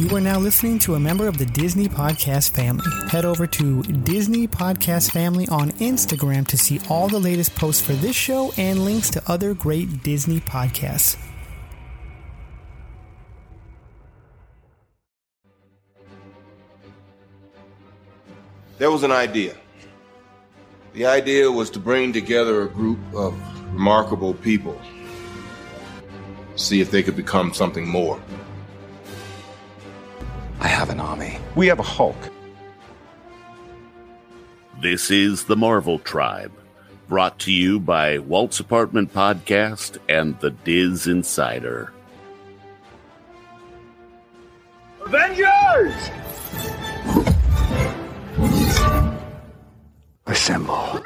You are now listening to a member of the Disney Podcast family. Head over to Disney Podcast Family on Instagram to see all the latest posts for this show and links to other great Disney podcasts. There was an idea. The idea was to bring together a group of remarkable people, see if they could become something more. I have an army. We have a Hulk. This is the Marvel Tribe, brought to you by Walt's Apartment Podcast and the Diz Insider. Avengers! Assemble.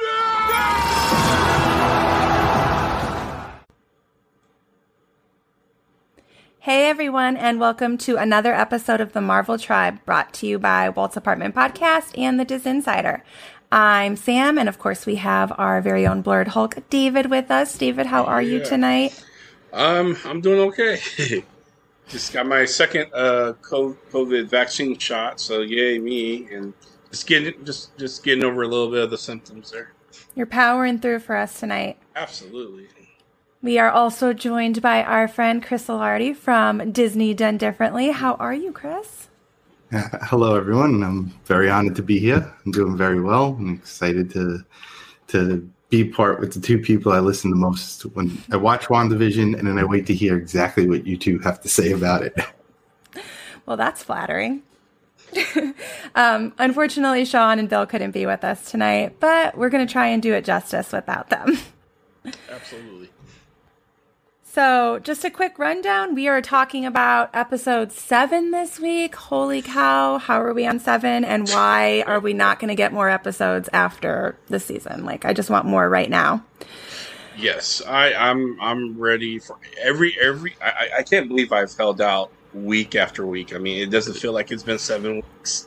Hey everyone, and welcome to another episode of the Marvel Tribe brought to you by Walt's Apartment Podcast and the Diz Insider. I'm Sam, and of course, we have our very own Blurred Hulk, David, with us. David, how are you tonight? Um, I'm doing okay. just got my second uh COVID vaccine shot, so yay me, and just getting just just getting over a little bit of the symptoms there. You're powering through for us tonight. Absolutely. We are also joined by our friend Chris Alardi from Disney Done Differently. How are you, Chris? Hello, everyone. I'm very honored to be here. I'm doing very well. I'm excited to to be part with the two people I listen the most when I watch WandaVision, and then I wait to hear exactly what you two have to say about it. Well, that's flattering. um, unfortunately, Sean and Bill couldn't be with us tonight, but we're going to try and do it justice without them. Absolutely. So, just a quick rundown. We are talking about episode seven this week. Holy cow, how are we on seven? And why are we not going to get more episodes after the season? Like, I just want more right now. Yes, I, I'm I'm ready for every every. I- I can't believe I've held out week after week. I mean, it doesn't feel like it's been seven weeks,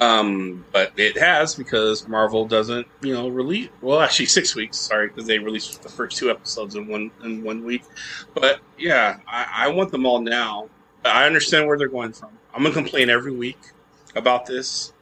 um, but it has because Marvel doesn't, you know, release. Well, actually, six weeks. Sorry, because they released the first two episodes in one in one week. But yeah, I, I want them all now. I understand where they're going from. I'm gonna complain every week about this.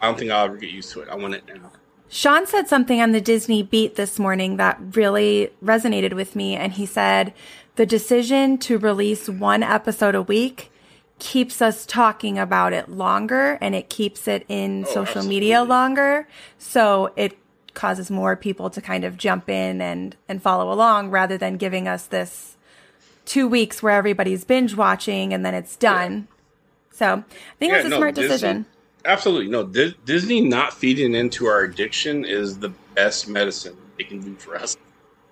I don't think I'll ever get used to it. I want it now. Sean said something on the Disney beat this morning that really resonated with me. And he said the decision to release one episode a week keeps us talking about it longer and it keeps it in Oh, social media longer. So it causes more people to kind of jump in and, and follow along rather than giving us this two weeks where everybody's binge watching and then it's done. So I think Yeah, it's a no, smart Disney- decision. Absolutely. No, Dis- Disney not feeding into our addiction is the best medicine they can do for us.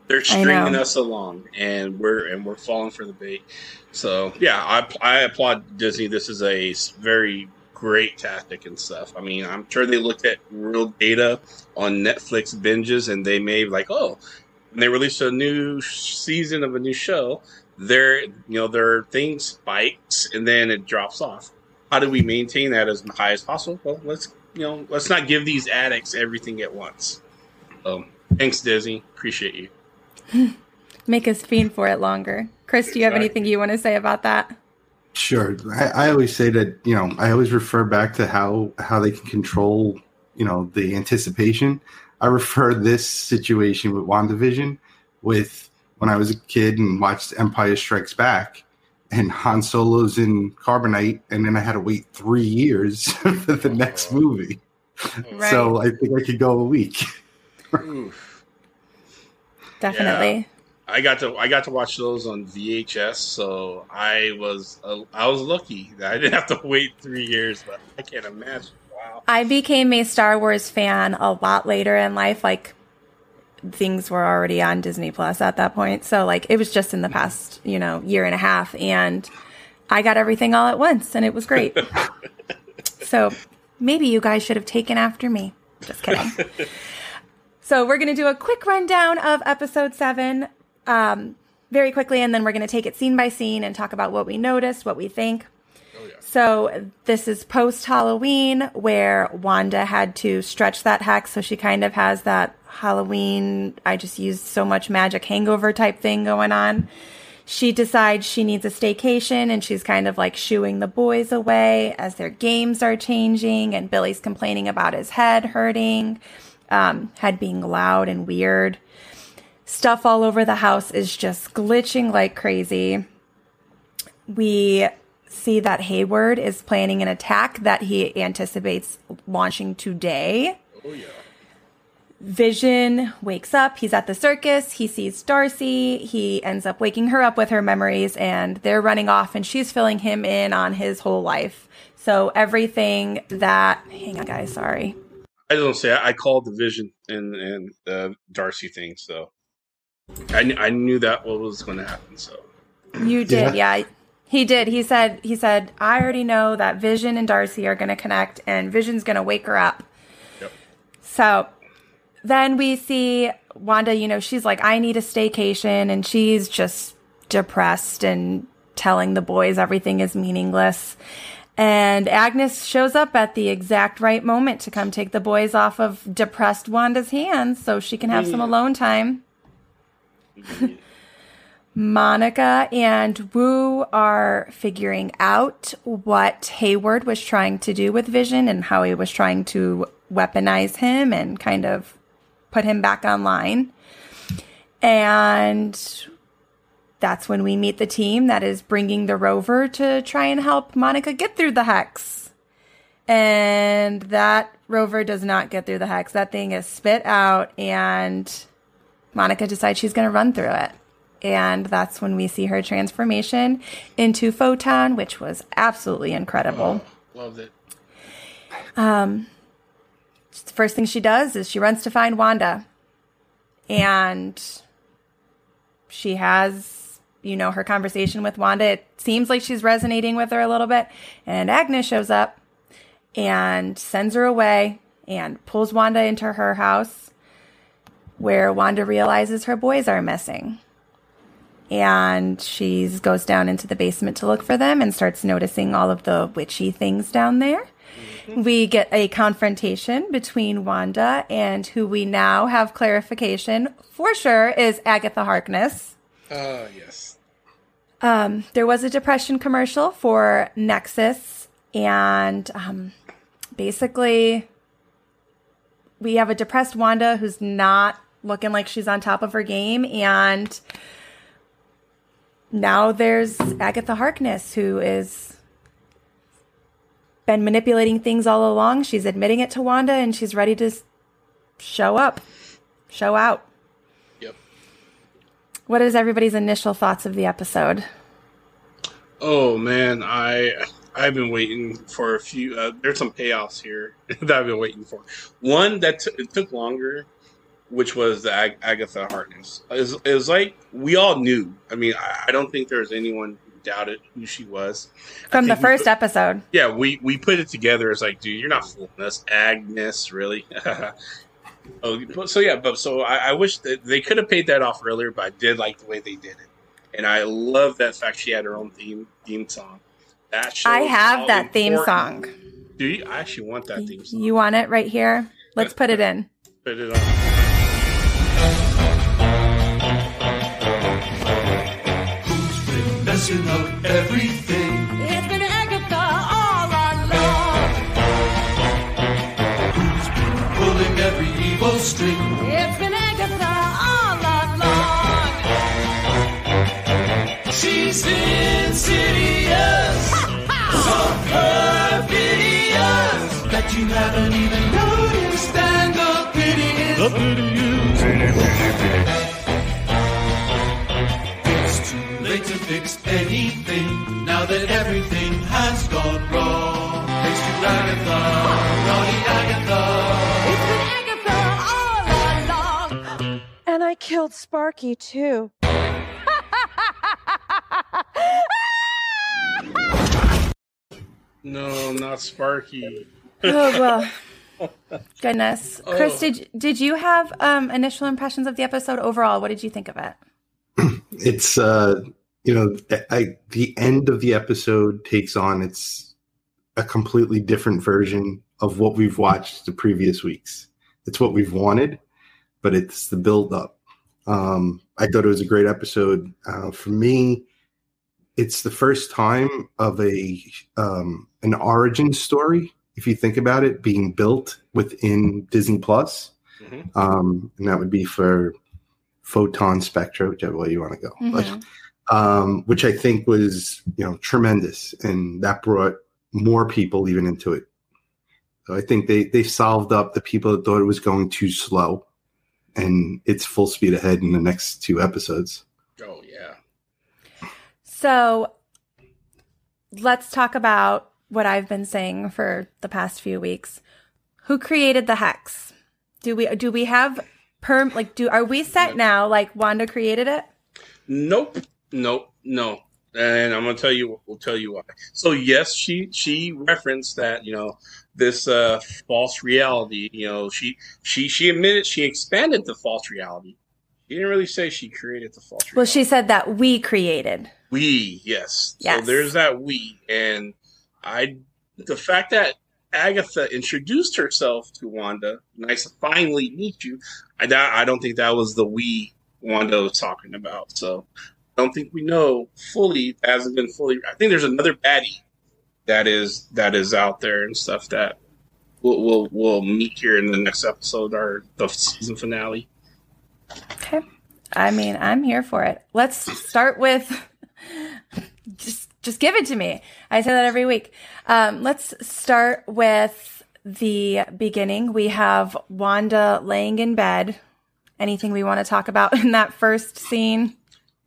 They're stringing us along, and we're and we're falling for the bait. So yeah, I I applaud Disney. This is a very great tactic and stuff. I mean, I'm sure they looked at real data on Netflix binges, and they may be like, oh, when they released a new season of a new show, their you know their thing spikes and then it drops off how do we maintain that as high as possible? Well, let's you know, let's not give these addicts everything at once. Um, thanks, Disney. Appreciate you. Make us fiend for it longer. Chris, do you have Exactly. anything you want to say about that? Sure. I, I always say that, you know, I always refer back to how how they can control, you know, the anticipation. I refer this situation with WandaVision with when I was a kid and watched Empire Strikes Back and Han Solo's in Carbonite and then I had to wait three years for the next oh. movie. Right. So I think I could go a week. Oof. Definitely. I got to I got to watch those on VHS, so I was uh, I was lucky that I didn't have to wait three years. But I can't imagine. Wow. I became a Star Wars fan a lot later in life. Like things were already on Disney Plus at that point. So like it was just in the past, you know, year and a half and I got everything all at once and it was great. so maybe you guys should have taken after me. Just kidding. so we're going to do a quick rundown of episode 7 um very quickly and then we're going to take it scene by scene and talk about what we noticed, what we think. So this is post Halloween where Wanda had to stretch that hex, so she kind of has that Halloween I just used so much magic hangover type thing going on. She decides she needs a staycation and she's kind of like shooing the boys away as their games are changing and Billy's complaining about his head hurting, um, head being loud and weird. Stuff all over the house is just glitching like crazy. We see that Hayward is planning an attack that he anticipates launching today. Oh yeah. Vision wakes up. He's at the circus. He sees Darcy. He ends up waking her up with her memories, and they're running off, and she's filling him in on his whole life. So everything that. Hang on, guys. Sorry. I don't say I called the Vision and and the Darcy thing, so I, kn- I knew that what was going to happen. So You did, yeah. He did. He said. He said. I already know that Vision and Darcy are going to connect, and Vision's going to wake her up. Yep. So then we see Wanda. You know, she's like, I need a staycation, and she's just depressed and telling the boys everything is meaningless. And Agnes shows up at the exact right moment to come take the boys off of depressed Wanda's hands so she can have some mm. alone time. Mm-hmm. Monica and Woo are figuring out what Hayward was trying to do with Vision and how he was trying to weaponize him and kind of put him back online. And that's when we meet the team that is bringing the rover to try and help Monica get through the hex. And that rover does not get through the hex. That thing is spit out, and Monica decides she's going to run through it. And that's when we see her transformation into Photon, which was absolutely incredible. Oh, loved it. Um, the first thing she does is she runs to find Wanda. And she has, you know, her conversation with Wanda. It seems like she's resonating with her a little bit. And Agnes shows up and sends her away and pulls Wanda into her house where Wanda realizes her boys are missing. And she goes down into the basement to look for them and starts noticing all of the witchy things down there. We get a confrontation between Wanda and who we now have clarification for sure is Agatha Harkness. Uh, yes. Um, there was a depression commercial for Nexus, and um, basically, we have a depressed Wanda who's not looking like she's on top of her game, and now there's Agatha Harkness who is been manipulating things all along. She's admitting it to Wanda, and she's ready to show up, show out. Yep. What is everybody's initial thoughts of the episode? Oh man, I I've been waiting for a few. Uh, there's some payoffs here that I've been waiting for. One that t- it took longer, which was the Ag- Agatha Harkness. It was, it was like we all knew. I mean, I, I don't think there was anyone who doubted who she was. From the first put- episode. Yeah, we we put it together as like, dude, you're not fooling us, Agnes, really. oh, but- so yeah, but so I, I wish that they could have paid that off earlier, but I did like the way they did it, and I love that fact she had her own theme theme song. That I have that theme song. Do you? I actually want that theme song. You want it right here? Let's put it in. Put it on. Messing up everything. It's been Agatha all along. Who's been pulling every evil string? It's been Agatha all along. She's insidious, so perfidious that you haven't even noticed. And the pity is, the pity It's fix anything now that everything has gone wrong. Thanks to Agatha, naughty Agatha. It's been Agatha all along. And I killed Sparky too. No, not Sparky. Oh well. Goodness. Chris, Oh. did did you have um, initial impressions of the episode overall? What did you think of it? it's uh you know I, the end of the episode takes on its a completely different version of what we've watched the previous weeks it's what we've wanted but it's the build up Um, I thought it was a great episode. Uh, for me, it's the first time of a um, an origin story, if you think about it, being built within Disney Plus, Mhm. um, and that would be for Photon Spectra, whichever way you want to go. But, um, which I think was you know tremendous, and that brought more people even into it. So I think they they solved up the people that thought it was going too slow, and it's full speed ahead in the next two episodes. Oh yeah. So let's talk about what I've been saying for the past few weeks. Who created the hex? Do we do we have perm like do are we set now like Wanda created it? Nope. Nope. No. And I'm gonna tell you. We'll tell you why. So yes, she she referenced that you know this uh, false reality. You know she she she admitted she expanded the false reality. She didn't really say she created the false reality. Well, she said that we created. We, yes. Yes. So there's that we. And I, the fact that Agatha introduced herself to Wanda, nice to finally meet you, I, I don't think that was the we Wanda was talking about. So I don't think we know fully, hasn't been fully. I think there's another baddie that is that is out there and stuff that we'll, we'll, we'll meet here in the next episode or the season finale. Okay. I mean, I'm here for it. Let's start with just just give it to me. I say that every week. Um, let's start with the beginning. We have Wanda laying in bed. Anything we want to talk about in that first scene?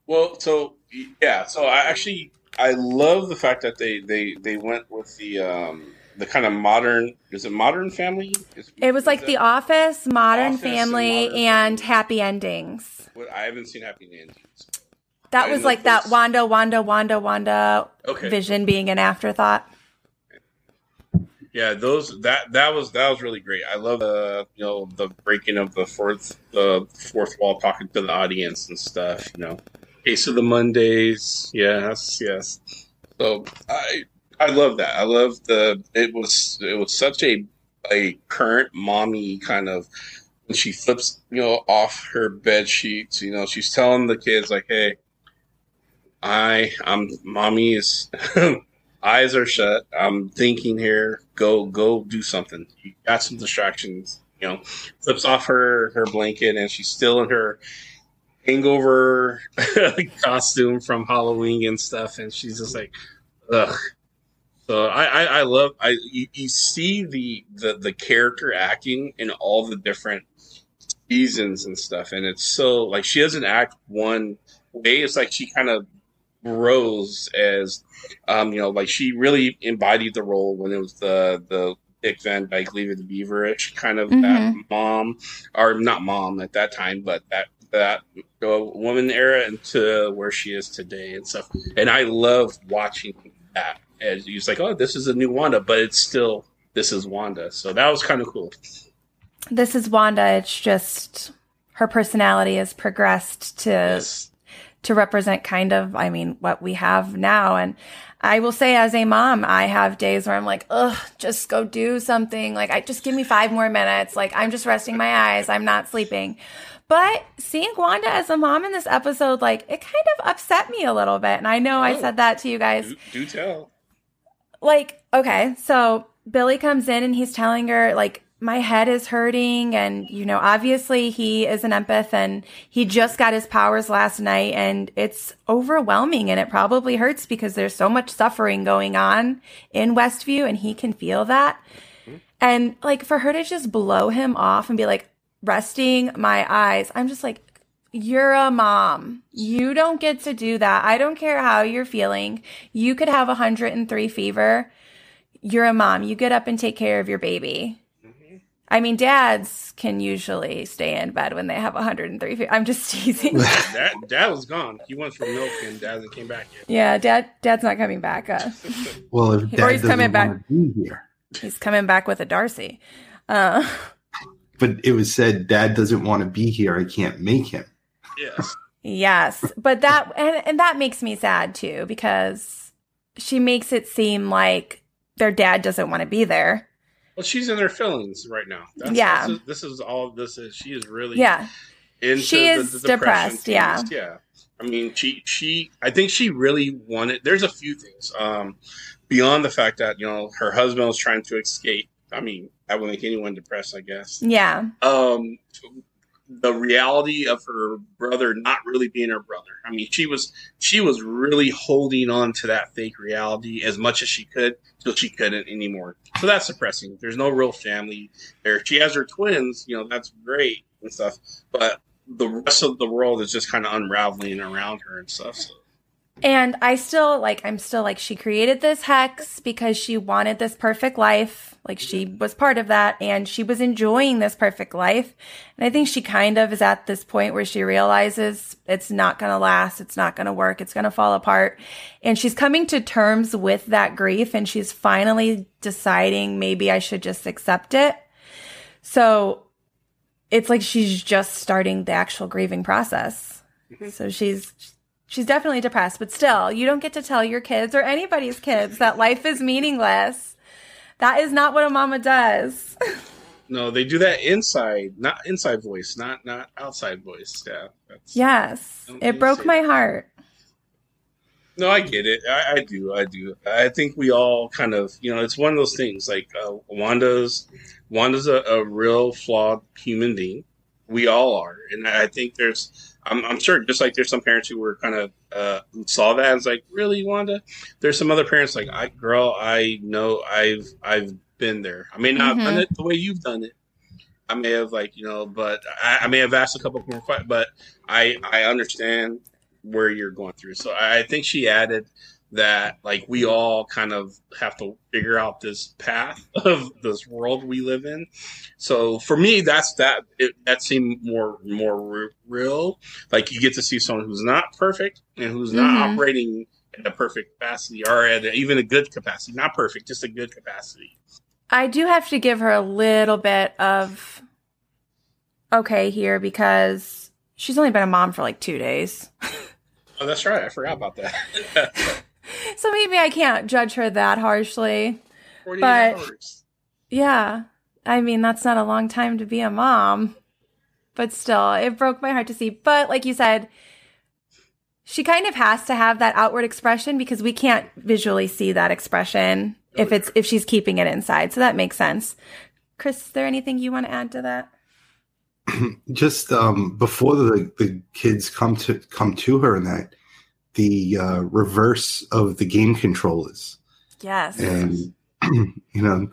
Well, so yeah, so I actually I love the fact that they they they went with the um the kind of modern is it modern family? Is, It was like The Office, Modern Office and Family, Modern and Happy Endings. what- I haven't seen Happy Endings. That I was like that this. Wanda, Wanda, Wanda, Wanda Okay. vision being an afterthought. Yeah, those that that was that was really great. I love the you know the breaking of the fourth the fourth wall, talking to the audience and stuff. You know, case of the Mondays. Yes, yes. So I I love that. I love the it was it was such a a current mommy kind of when she flips you know off her bed sheets. You know, she's telling the kids like, hey. I I'm mommy is eyes are shut. I'm thinking here. Go, go, do something. You got some distractions. You know, flips off her her blanket, and she's still in her hangover costume from Halloween and stuff, and she's just like, ugh. So I, I, I love I you, you see the, the the character acting in all the different seasons and stuff, and it's so like she doesn't act one way. It's like she kind of grows as um, you know, like she really embodied the role when it was the the Dick Van Dyke Leave It to Beaverish kind of that mom, or not mom at that time, but that that uh, woman era into where she is today and stuff. And I love watching that. As he's like, oh, this is a new Wanda, but it's still this is Wanda. So that was kind of cool. This is Wanda. It's just her personality has progressed to Yes. to represent kind of, I mean, what we have now. And I will say, as a mom, I have days where I'm like, ugh, just go do something. Like, I just give me five more minutes. Like, I'm just resting my eyes. I'm not sleeping. But seeing Wanda as a mom in this episode, like, it kind of upset me a little bit. And I know I Oh. said that to you guys Do, do tell. like okay so billy comes in and he's telling her like my head is hurting and you know obviously he is an empath and he just got his powers last night and it's overwhelming and it probably hurts because there's so much suffering going on in westview and he can feel that mm-hmm. and like for her to just blow him off and be like resting my eyes i'm just like you're a mom. You don't get to do that. I don't care how you're feeling. You could have 103 fever. You're a mom. You get up and take care of your baby. I mean, dads can usually stay in bed when they have 103 fever. I'm just teasing. Dad, dad was gone. He went for milk and dad hasn't came back yet. yeah, dad, dad's not coming back. Uh, Well, if Or he's coming back. be here, he's coming back with a Darcy. Uh, but it was said Dad doesn't want to be here. I can't make him. Yes. Yes, but that and and that makes me sad too because she makes it seem like their dad doesn't want to be there. Well, she's in her feelings right now. That's, Yeah. This is, this is all this is. She is really. Yeah. into She is depressed, yeah. yeah. I mean, she she I think she really wanted. There's a few things um, beyond the fact that you know her husband was trying to escape. I mean, I would make anyone depressed, I guess. Yeah. Um, the reality of her brother not really being her brother. I mean, she was she was really holding on to that fake reality as much as she could till she couldn't anymore. So that's depressing. There's no real family there. She has her twins, you know, that's great and stuff, but the rest of the world is just kind of unraveling around her and stuff. So. And I still like I'm still like she created this hex because she wanted this perfect life. Like she was part of that and she was enjoying this perfect life. And I think she kind of is at this point where she realizes it's not going to last, it's not going to work, it's going to fall apart. And she's coming to terms with that grief and she's finally deciding maybe I should just accept it. So it's like she's just starting the actual grieving process. Mm-hmm. So she's she's definitely depressed, but still, you don't get to tell your kids or anybody's kids that life is meaningless. That is not what a mama does. No, they do that inside, not inside voice, not not outside voice. Yeah. That's, yes. It broke my heart. No, I get it. I, I do. I do. I think we all kind of, you know, it's one of those things. Like uh, Wanda's, Wanda's a, a real flawed human being. We all are, and I think there's. I'm, I'm sure, just like there's some parents who were kind of uh, saw that and was like, "Really, Wanda?" There's some other parents like, "I, girl, I know, I've, I've been there. I may not have done it the way you've done it. I may have like, you know, but I, I may have asked a couple more questions, but I, I understand where you're going through. So I I think she added that like we all kind of have to figure out this path of this world we live in. So for me, that's that. It, that seemed more more re- real. Like you get to see someone who's not perfect and who's not Mhm. operating at a perfect capacity or at a, even a good capacity. Not perfect, just a good capacity. I do have to give her a little bit of okay here because she's only been a mom for like two days. Oh, that's right. I forgot about that. So maybe I can't judge her that harshly. But- hours. Yeah. I mean, that's not a long time to be a mom. But still, it broke my heart to see. But like you said, she kind of has to have that outward expression because we can't visually see that expression if it's if she's keeping it inside. So that makes sense. Chris, is there anything you want to add to that? just um, before the, the kids come to come to her and that the uh, reverse of the game controllers Yes. and you know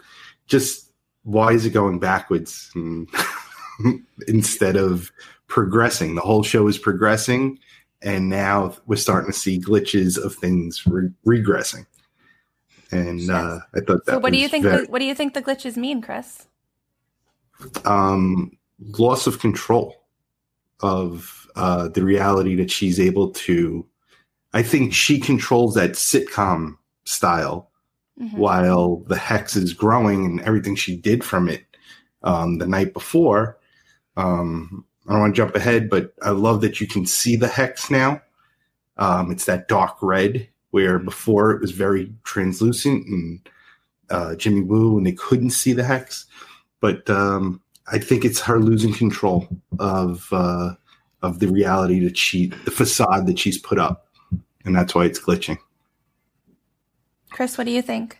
just why is it going backwards and instead of progressing the whole show is progressing and now we're starting to see glitches of things re- regressing and uh, i thought that So what do you think very- the, what do you think the glitches mean, Chris? um, loss of control of uh, the reality that she's able to. I think she controls that sitcom style Mhm. while the hex is growing and everything she did from it um, the night before. Um, I don't want to jump ahead, but I love that you can see the hex now. Um, it's that dark red where before it was very translucent and uh, Jimmy Woo and they couldn't see the hex. But um, I think it's her losing control of uh, of the reality that she, the facade that she's put up, and that's why it's glitching. Chris, what do you think?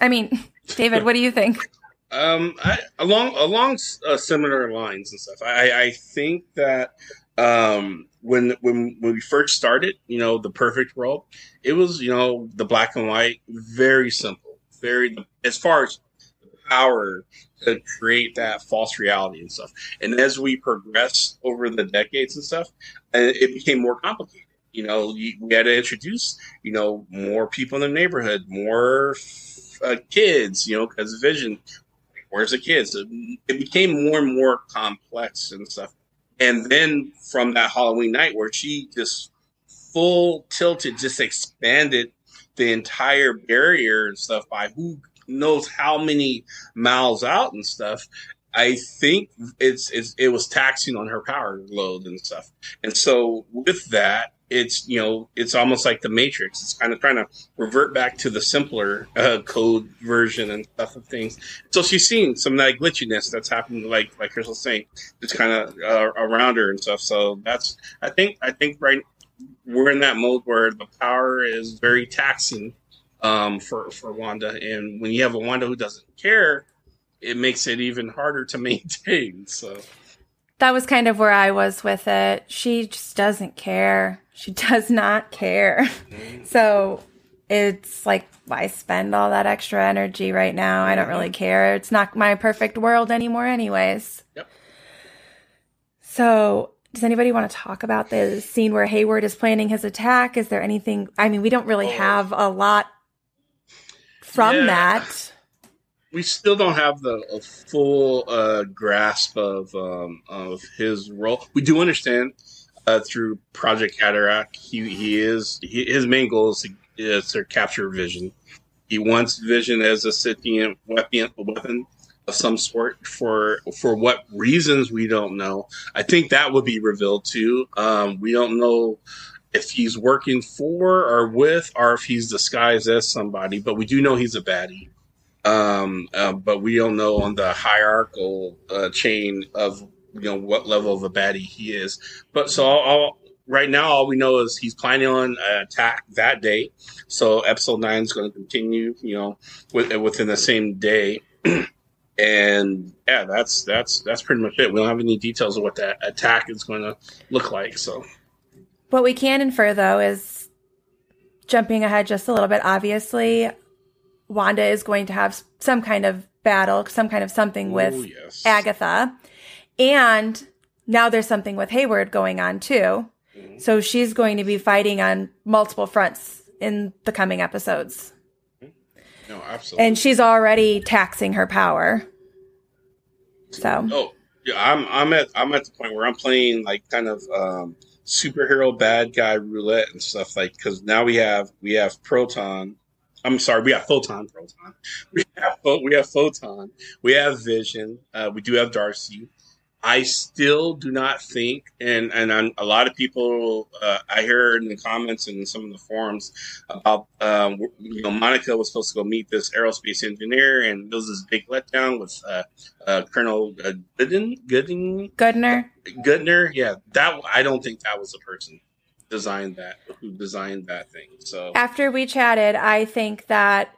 I mean, David, what do you think? Um, I, along along uh, similar lines and stuff. I, I think that um, when when when we first started, you know, the perfect world, it was you know the black and white, very simple, very as far as power to create that false reality and stuff. And as we progressed over the decades and stuff, uh, it became more complicated. You know, we had to introduce, you know, more people in the neighborhood, more uh, kids, you know, because Vision, where's the kids? It, became more and more complex and stuff. And then from that Halloween night where she just full tilted, just expanded the entire barrier and stuff by who knows how many miles out and stuff. I think it's, it's it was taxing on her power load and stuff. And so with that, it's you know it's almost like the Matrix. It's kind of trying to revert back to the simpler uh, code version and stuff of things. So she's seeing some of that glitchiness that's happening, like like Chris was saying, it's kind of uh, around her and stuff. So that's I think I think right we're in that mode where the power is very taxing um, for for Wanda, and when you have a Wanda who doesn't care, it makes it even harder to maintain. So that was kind of where I was with it. She just doesn't care. She does not care. so it's like, why spend all that extra energy right now? I don't really mm-hmm. care. It's not my perfect world anymore, anyways. Yep. So, does anybody want to talk about the scene where Hayward is planning his attack? Is there anything? I mean, we don't really oh. have a lot from Yeah. that. We still don't have the full uh, grasp of um, of his role. We do understand uh, through Project Cataract, he he is he, his main goal is to, is to capture Vision. He wants Vision as a sentient weapon, weapon of some sort. For for what reasons we don't know. I think that would be revealed too. Um, we don't know if he's working for or with, or if he's disguised as somebody. But we do know he's a baddie um, uh, but we don't know on the hierarchical uh, chain of you know what level of a baddie he is. But so all, right now, all we know is he's planning on an attack that day. So episode nine is going to continue, you know, with, within the same day. and yeah, that's that's that's pretty much it. We don't have any details of what that attack is going to look like. So What we can infer, though, is jumping ahead just a little bit. Obviously, Wanda is going to have some kind of battle, some kind of something with Ooh, yes. Agatha. And now there's something with Hayward going on, too. So she's going to be fighting on multiple fronts in the coming episodes. no, absolutely. And she's already taxing her power. So, Oh, yeah, I'm I'm at I'm at the point where I'm playing like kind of um, superhero bad guy roulette and stuff like because now we have we have Proton. I'm sorry, we have Photon Proton. We have we have Photon. We have Vision. Uh, we do have Darcy. I still do not think, and and I'm, a lot of people uh, I hear in the comments and in some of the forums about um, you know Monica was supposed to go meet this aerospace engineer, and there was this big letdown with uh, uh, Colonel uh, Gooden, Gooden, Goodner. Goodner. Yeah, that I don't think that was the person designed that who designed that thing. So After we chatted, I think that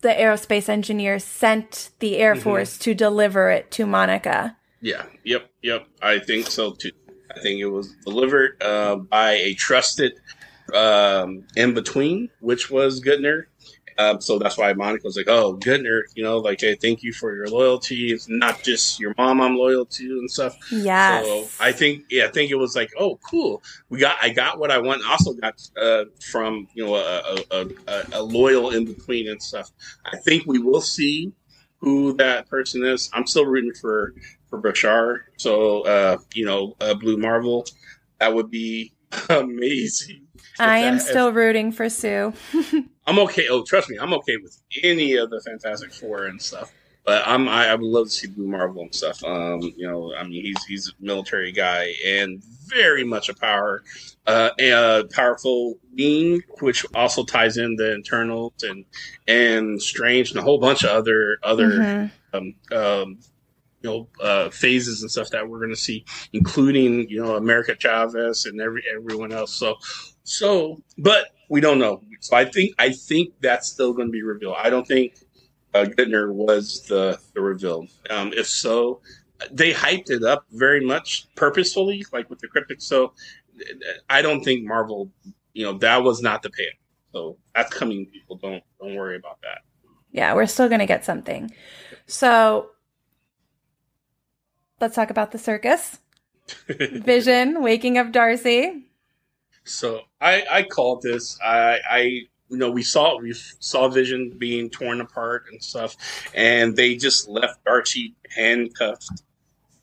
the aerospace engineer sent the Air Mhm. Force to deliver it to Monica. Yeah, yep, yep. I think so too. I think it was delivered uh, by a trusted um, in between, which was Goodner. Um, so that's why Monica was like, "Oh, Goodner, you know, like, hey, thank you for your loyalty. It's not just your mom I'm loyal to and stuff." Yeah. So I think, yeah, I think it was like, oh, cool. We got, I got what I want. Also got uh, from you know a, a, a, a loyal in between and stuff. I think we will see who that person is. I'm still rooting for for Brashear. So uh, you know, uh, Blue Marvel, that would be amazing. I am that- if- still rooting for Sue. I'm okay. Oh, trust me, I'm okay with any of the Fantastic Four and stuff. But I'm I, I would love to see Blue Marvel and stuff. Um, you know, I mean, he's he's a military guy and very much a power, uh, a powerful being, which also ties in the Eternals and and Strange and a whole bunch of other other Mhm. um, um, you know uh, phases and stuff that we're going to see, including you know America Chavez and every everyone else. So so, but we don't know. So I think I think that's still going to be revealed. I don't think uh, Goodner was the the reveal. Um, if so, they hyped it up very much purposefully, like with the cryptic. So I don't think Marvel, you know, that was not the payoff. So that's coming. People don't don't worry about that. Yeah, we're still going to get something. So let's talk about the circus. Vision, waking up Darcy. So I I called this. I I you know we saw we saw Vision being torn apart and stuff, and they just left Darcy handcuffed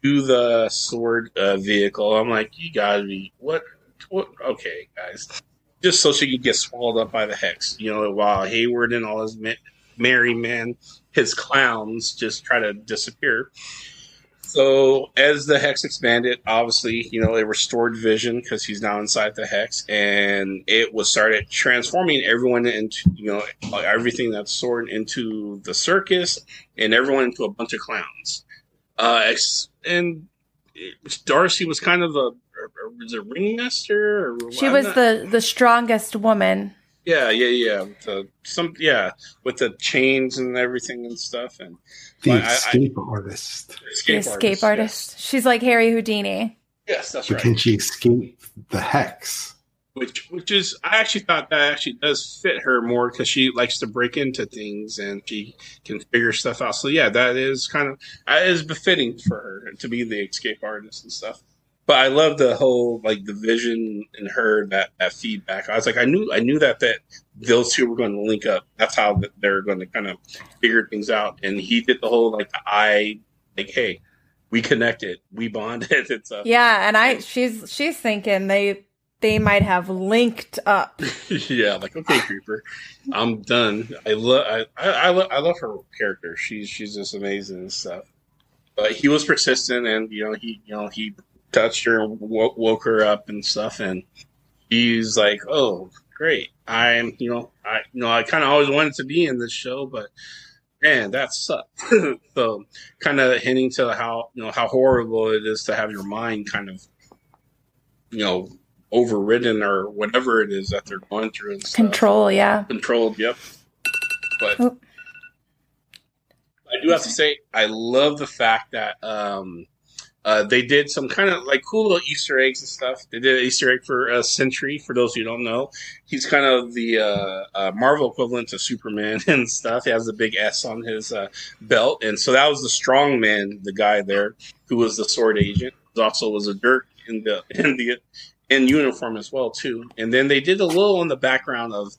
to the sword uh, vehicle. I'm like, you gotta be what what? Okay, guys, just so she could get swallowed up by the hex. You know, while Hayward and all his merry men, his clowns, just try to disappear. So as the hex expanded, obviously, you know, it restored Vision because he's now inside the hex, and it was started transforming everyone into, you know, everything that's sword into the circus, and everyone into a bunch of clowns. Uh, and Darcy was kind of a, was a ringmaster. Or, she was the the strongest woman. Yeah, yeah, yeah. The, some yeah, with the chains and everything and stuff, and the escape I, artist. Escape the escape artist. artist. Yes. She's like Harry Houdini. Yes, that's but right. Can she escape the hex? Which, which is, I actually thought that actually does fit her more because she likes to break into things and she can figure stuff out. So yeah, that is kind of that is befitting for her to be the escape artist and stuff but I love the whole like the vision and her that that feedback. I was like, I knew I knew that that those two were going to link up. That's how they're going to kind of figure things out. And he did the whole like I like, hey, we connected, we bonded. It's a, yeah, and I she's she's thinking they they might have linked up. yeah, like okay, creeper, I'm done. I love I I, I, lo- I love her character. She's she's just amazing and stuff. But he was persistent, and you know he you know he touched her woke, woke her up and stuff. And he's like, "Oh, great! I'm, you know, I, you know, I kind of always wanted to be in this show, but man, that sucked." so, kind of hinting to how you know how horrible it is to have your mind kind of, you know, overridden or whatever it is that they're going through and stuff. Control, yeah. Controlled, yep. But. Oh. I do have to say, I love the fact that um, uh, they did some kind of like cool little Easter eggs and stuff. They did an Easter egg for uh, Sentry. For those who don't know, he's kind of the uh, uh, Marvel equivalent to Superman and stuff. He has the big S on his uh, belt, and so that was the strong man, the guy there who was the sword agent. He also was a dirt in the in the in uniform as well too. And then they did a little in the background of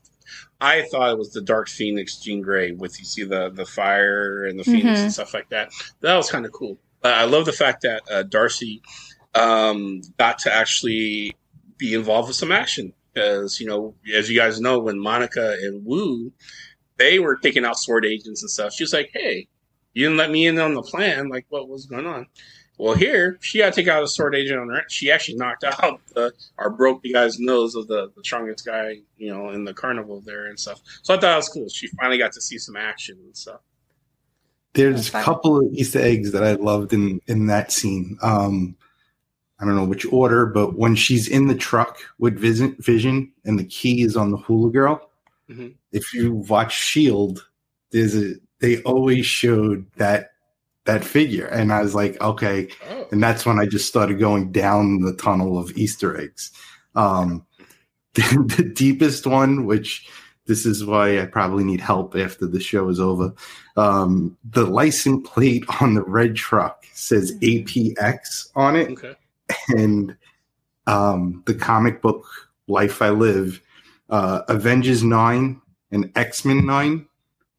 I thought it was the Dark Phoenix Jean Grey with you see the the fire and the Phoenix mm-hmm. and stuff like that. That was kind of cool. I love the fact that uh, Darcy um, got to actually be involved with some action because you know, as you guys know, when Monica and Woo they were taking out sword agents and stuff, she was like, "Hey, you didn't let me in on the plan. Like, what was going on?" Well, here she had to take out a sword agent on her. She actually knocked out the, or broke the guy's nose of the, the strongest guy, you know, in the carnival there and stuff. So I thought that was cool. She finally got to see some action and stuff. There's a couple of Easter eggs that I loved in in that scene. Um, I don't know which order, but when she's in the truck with Vision, Vision and the key is on the hula girl, mm-hmm. if you watch Shield, there's a they always showed that that figure, and I was like, okay, oh. and that's when I just started going down the tunnel of Easter eggs. Um, the, the deepest one, which this is why I probably need help after the show is over. Um, the license plate on the red truck says APX on it. Okay. And um, the comic book Life I Live, uh, Avengers 9 and X Men 9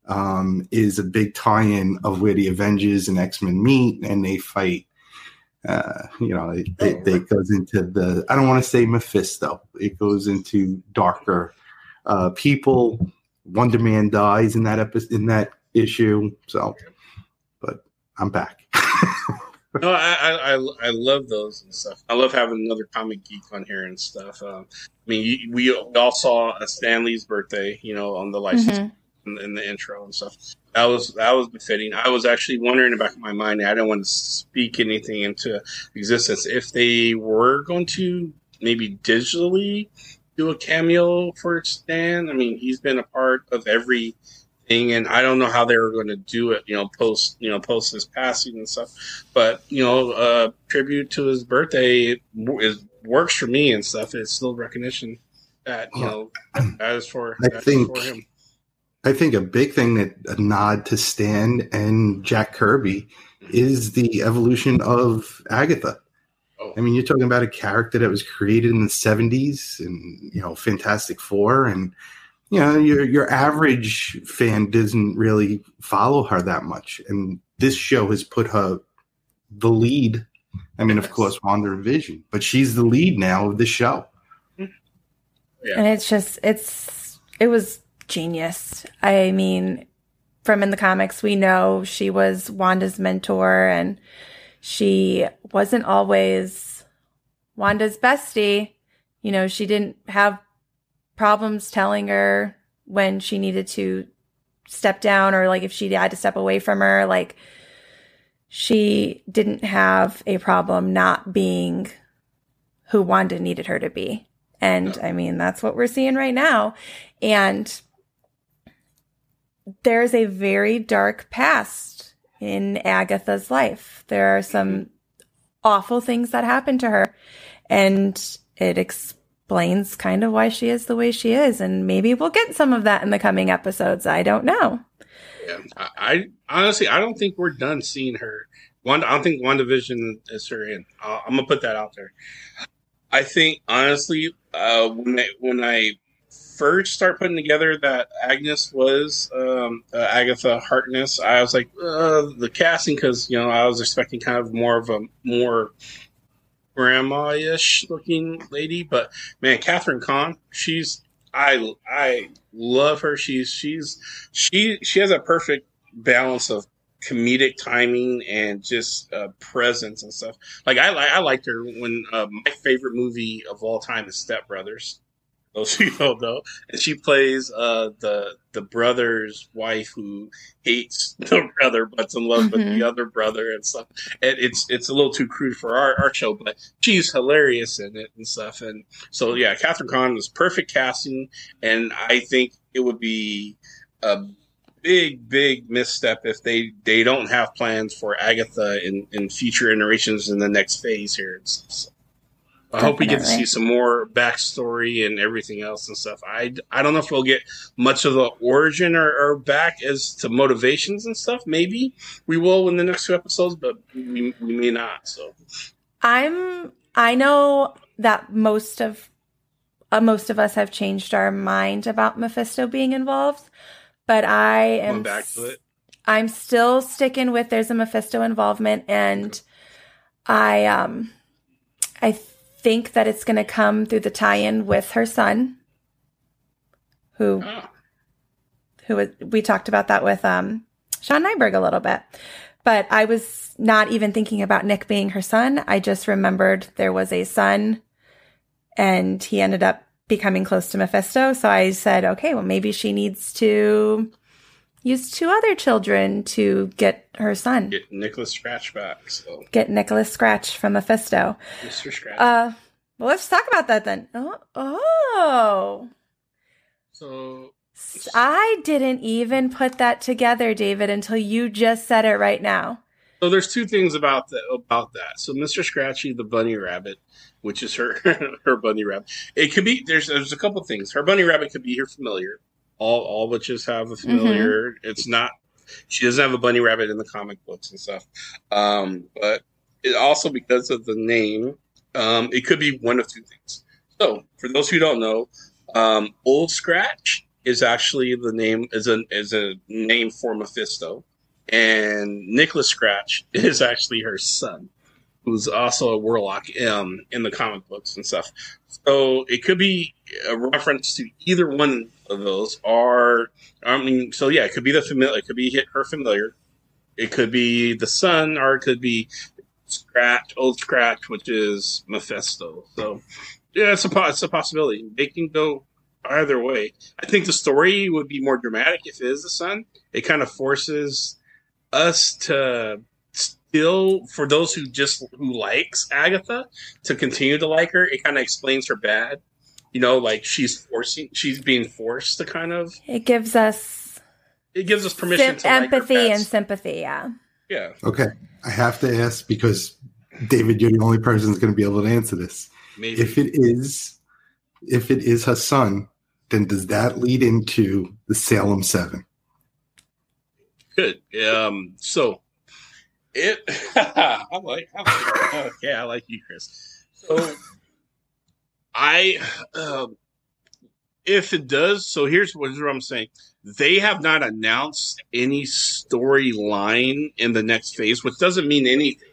um, is a big tie in of where the Avengers and X Men meet and they fight. Uh, you know, it, it, it, goes into the, I don't want to say Mephisto, it goes into darker uh, people. Wonder Man dies in that episode in that issue. So, but I'm back. no, I, I I love those and stuff. I love having another comic geek on here and stuff. Um, I mean, we all saw a Stan Lee's birthday, you know, on the license mm-hmm. in, in, the intro and stuff. That was that was befitting. I was actually wondering in the back of my mind. I don't want to speak anything into existence if they were going to maybe digitally do a cameo for Stan. I mean, he's been a part of every thing, and I don't know how they were going to do it. You know, post you know post his passing and stuff. But you know, uh, tribute to his birthday is works for me and stuff. It's still recognition that you know that is for. I think. For him. I think a big thing that a nod to Stan and Jack Kirby is the evolution of Agatha. Oh. I mean, you're talking about a character that was created in the 70s and, you know, Fantastic Four. And, you know, your, your average fan doesn't really follow her that much. And this show has put her the lead. I mean, of course, Wanda and Vision, but she's the lead now of the show. Yeah. And it's just, it's, it was genius. I mean, from in the comics, we know she was Wanda's mentor and she wasn't always Wanda's bestie. You know, she didn't have problems telling her when she needed to step down or like if she had to step away from her. Like, she didn't have a problem not being who Wanda needed her to be. And I mean, that's what we're seeing right now. And there's a very dark past in Agatha's life. There are some mm-hmm. Awful things that happened to her, and it explains kind of why she is the way she is. And maybe we'll get some of that in the coming episodes. I don't know. Yeah, I, I honestly, I don't think we're done seeing her. One, I don't think WandaVision is her in. I'm gonna put that out there. I think honestly, uh, when I, when I first start putting together that Agnes was um, uh, Agatha Harkness, I was like uh, the casting because you know I was expecting kind of more of a more grandma-ish looking lady, but man, Kathryn Hahn, she's I I love her. She's she's she she has a perfect balance of comedic timing and just uh, presence and stuff. Like I I liked her when uh, my favorite movie of all time is Step Brothers. Those who don't know, and she plays uh, the the brother's wife who hates the brother but's in love with Mhm. the other brother and stuff. And it's it's a little too crude for our, our show, but she's hilarious in it and stuff. And so yeah, Kathryn Hahn was perfect casting, and I think it would be a big big misstep if they they don't have plans for Agatha in in future iterations in the next phase here. and stuff. So I hope we get to see some more backstory and everything else and stuff. I, I don't know if we'll get much of the origin or, or back as to motivations and stuff. Maybe we will in the next two episodes, but we, we may not. So I'm I know that most of uh, most of us have changed our mind about Mephisto being involved, but I am back to it. I'm still sticking with there's a Mephisto involvement and I um I think that it's going to come through the tie-in with her son who Ah, who was- we talked about that with um Sean Nyberg a little bit. But I was not even thinking about Nick being her son. I just remembered there was a son and he ended up becoming close to Mephisto. So I said, okay, well, maybe she needs to use two other children to get her son, get Nicholas Scratch back. So get Nicholas Scratch from Mephisto. Mr. Scratch. Uh, well, let's talk about that then. Oh, oh. so I didn't even put that together, David, until you just said it right now. So there's two things about that about that. So Mr. Scratchy, the bunny rabbit, which is her her bunny rabbit. It could be there's there's a couple things. Her bunny rabbit could be her familiar. All all witches have a familiar. It's not she doesn't have a bunny rabbit in the comic books and stuff. Um, but it also because of the name, um, it could be one of two things. So for those who don't know, um, Old Scratch is actually the name is a is a name for Mephisto and Nicholas Scratch is actually her son, who's also a warlock um, in the comic books and stuff. So it could be a reference to either one of those, are, I mean, so yeah, it could be the familiar, it could be hit her familiar, it could be the son, or it could be Scratch, old Scratch, which is Mephisto. So yeah, it's a it's a possibility. They can go either way. I think the story would be more dramatic if it is the son. It kind of forces us to still for those who just who likes Agatha to continue to like her. It kind of explains her bad. You know, like she's forcing, she's being forced to kind of. It gives us It gives us permission sim- to like her empathy and sympathy. Yeah. yeah. Okay, I have to ask because David, you're the only person that's going to be able to answer this. Maybe If it is, if it is her son, then does that lead into the Salem Seven? Good. Um. So it. I like. I like okay, I like you, Chris. So I. Um, if it does, so here's what, here's what I'm saying. They have not announced any storyline in the next phase, which doesn't mean anything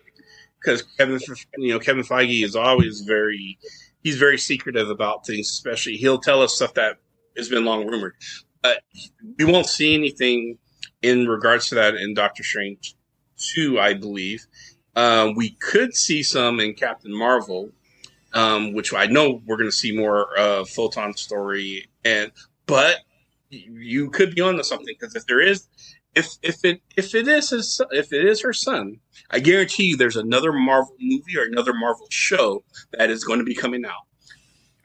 because Kevin, you know, Kevin Feige is always very, he's very secretive about things. Especially, he'll tell us stuff that has been long rumored, but we won't see anything in regards to that in Doctor Strange two, I believe. Uh, we could see some in Captain Marvel, um, which I know we're going to see more of Photon story, and but you could be onto something because if there is, if if it if it is his if it is her son, I guarantee you there's another Marvel movie or another Marvel show that is going to be coming out.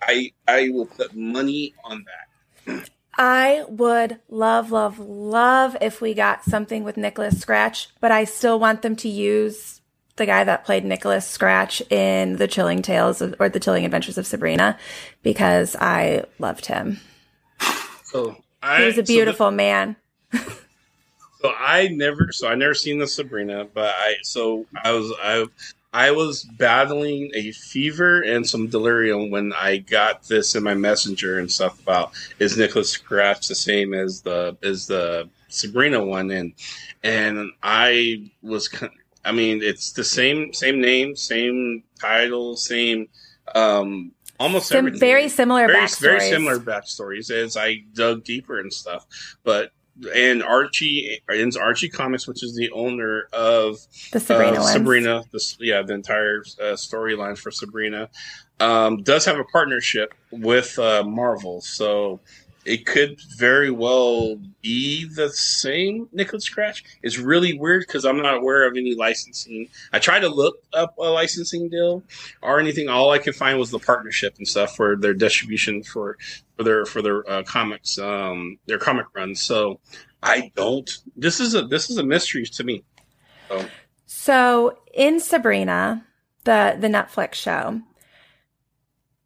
I I will put money on that. I would love, love, love if we got something with Nicholas Scratch, but I still want them to use the guy that played Nicholas Scratch in the Chilling Tales of, or the Chilling Adventures of Sabrina because I loved him. So I, He was a so the- beautiful man. So I never, so I never seen the Sabrina, but I, so I was, I, I was battling a fever and some delirium when I got this in my messenger and stuff about is Nicholas Scratch the same as the as the Sabrina one and and I was, I mean, it's the same same name, same title, same, um, almost Sim- everything very similar very, backstories. very similar backstories as I dug deeper and stuff. But and Archie and Archie Comics, which is the owner of The Sabrina uh. Sabrina, the, yeah, the entire uh, storyline for Sabrina, um, does have a partnership with uh, Marvel, so it could very well be the same Nicholas Scratch. It's really weird because I'm not aware of any licensing. I tried to look up a licensing deal or anything. All I could find was the partnership and stuff for their distribution for for their for their uh, comics, um, their comic runs. So I don't. This is a this is a mystery to me. So So in Sabrina, the the Netflix show,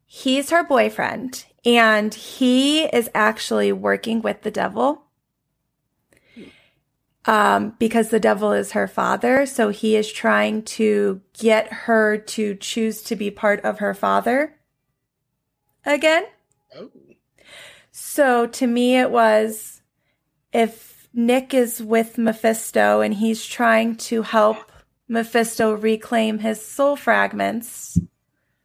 he's her boyfriend and he is actually working with the devil. Um, because the devil is her father, so he is trying to get her to choose to be part of her father again. oh, So to me, it was if Nick is with Mephisto and he's trying to help Mephisto reclaim his soul fragments,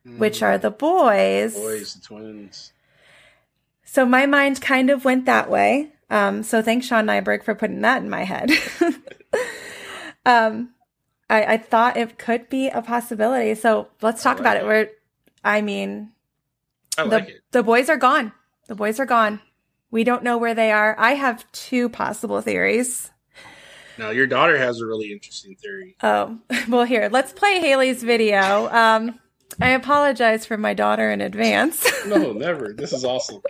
which are the boys. boys, the twins. So my mind kind of went that way. Um, so thanks, Sean Nyberg, for putting that in my head. um, I, I thought it could be a possibility. So let's talk I about like it. We're, I mean, I the, like it. the boys are gone. The boys are gone. We don't know where they are. I have two possible theories. Now your daughter has a really interesting theory. Oh, well, here, let's play Haley's video. Um, I apologize for my daughter in advance. No, never. This is awesome.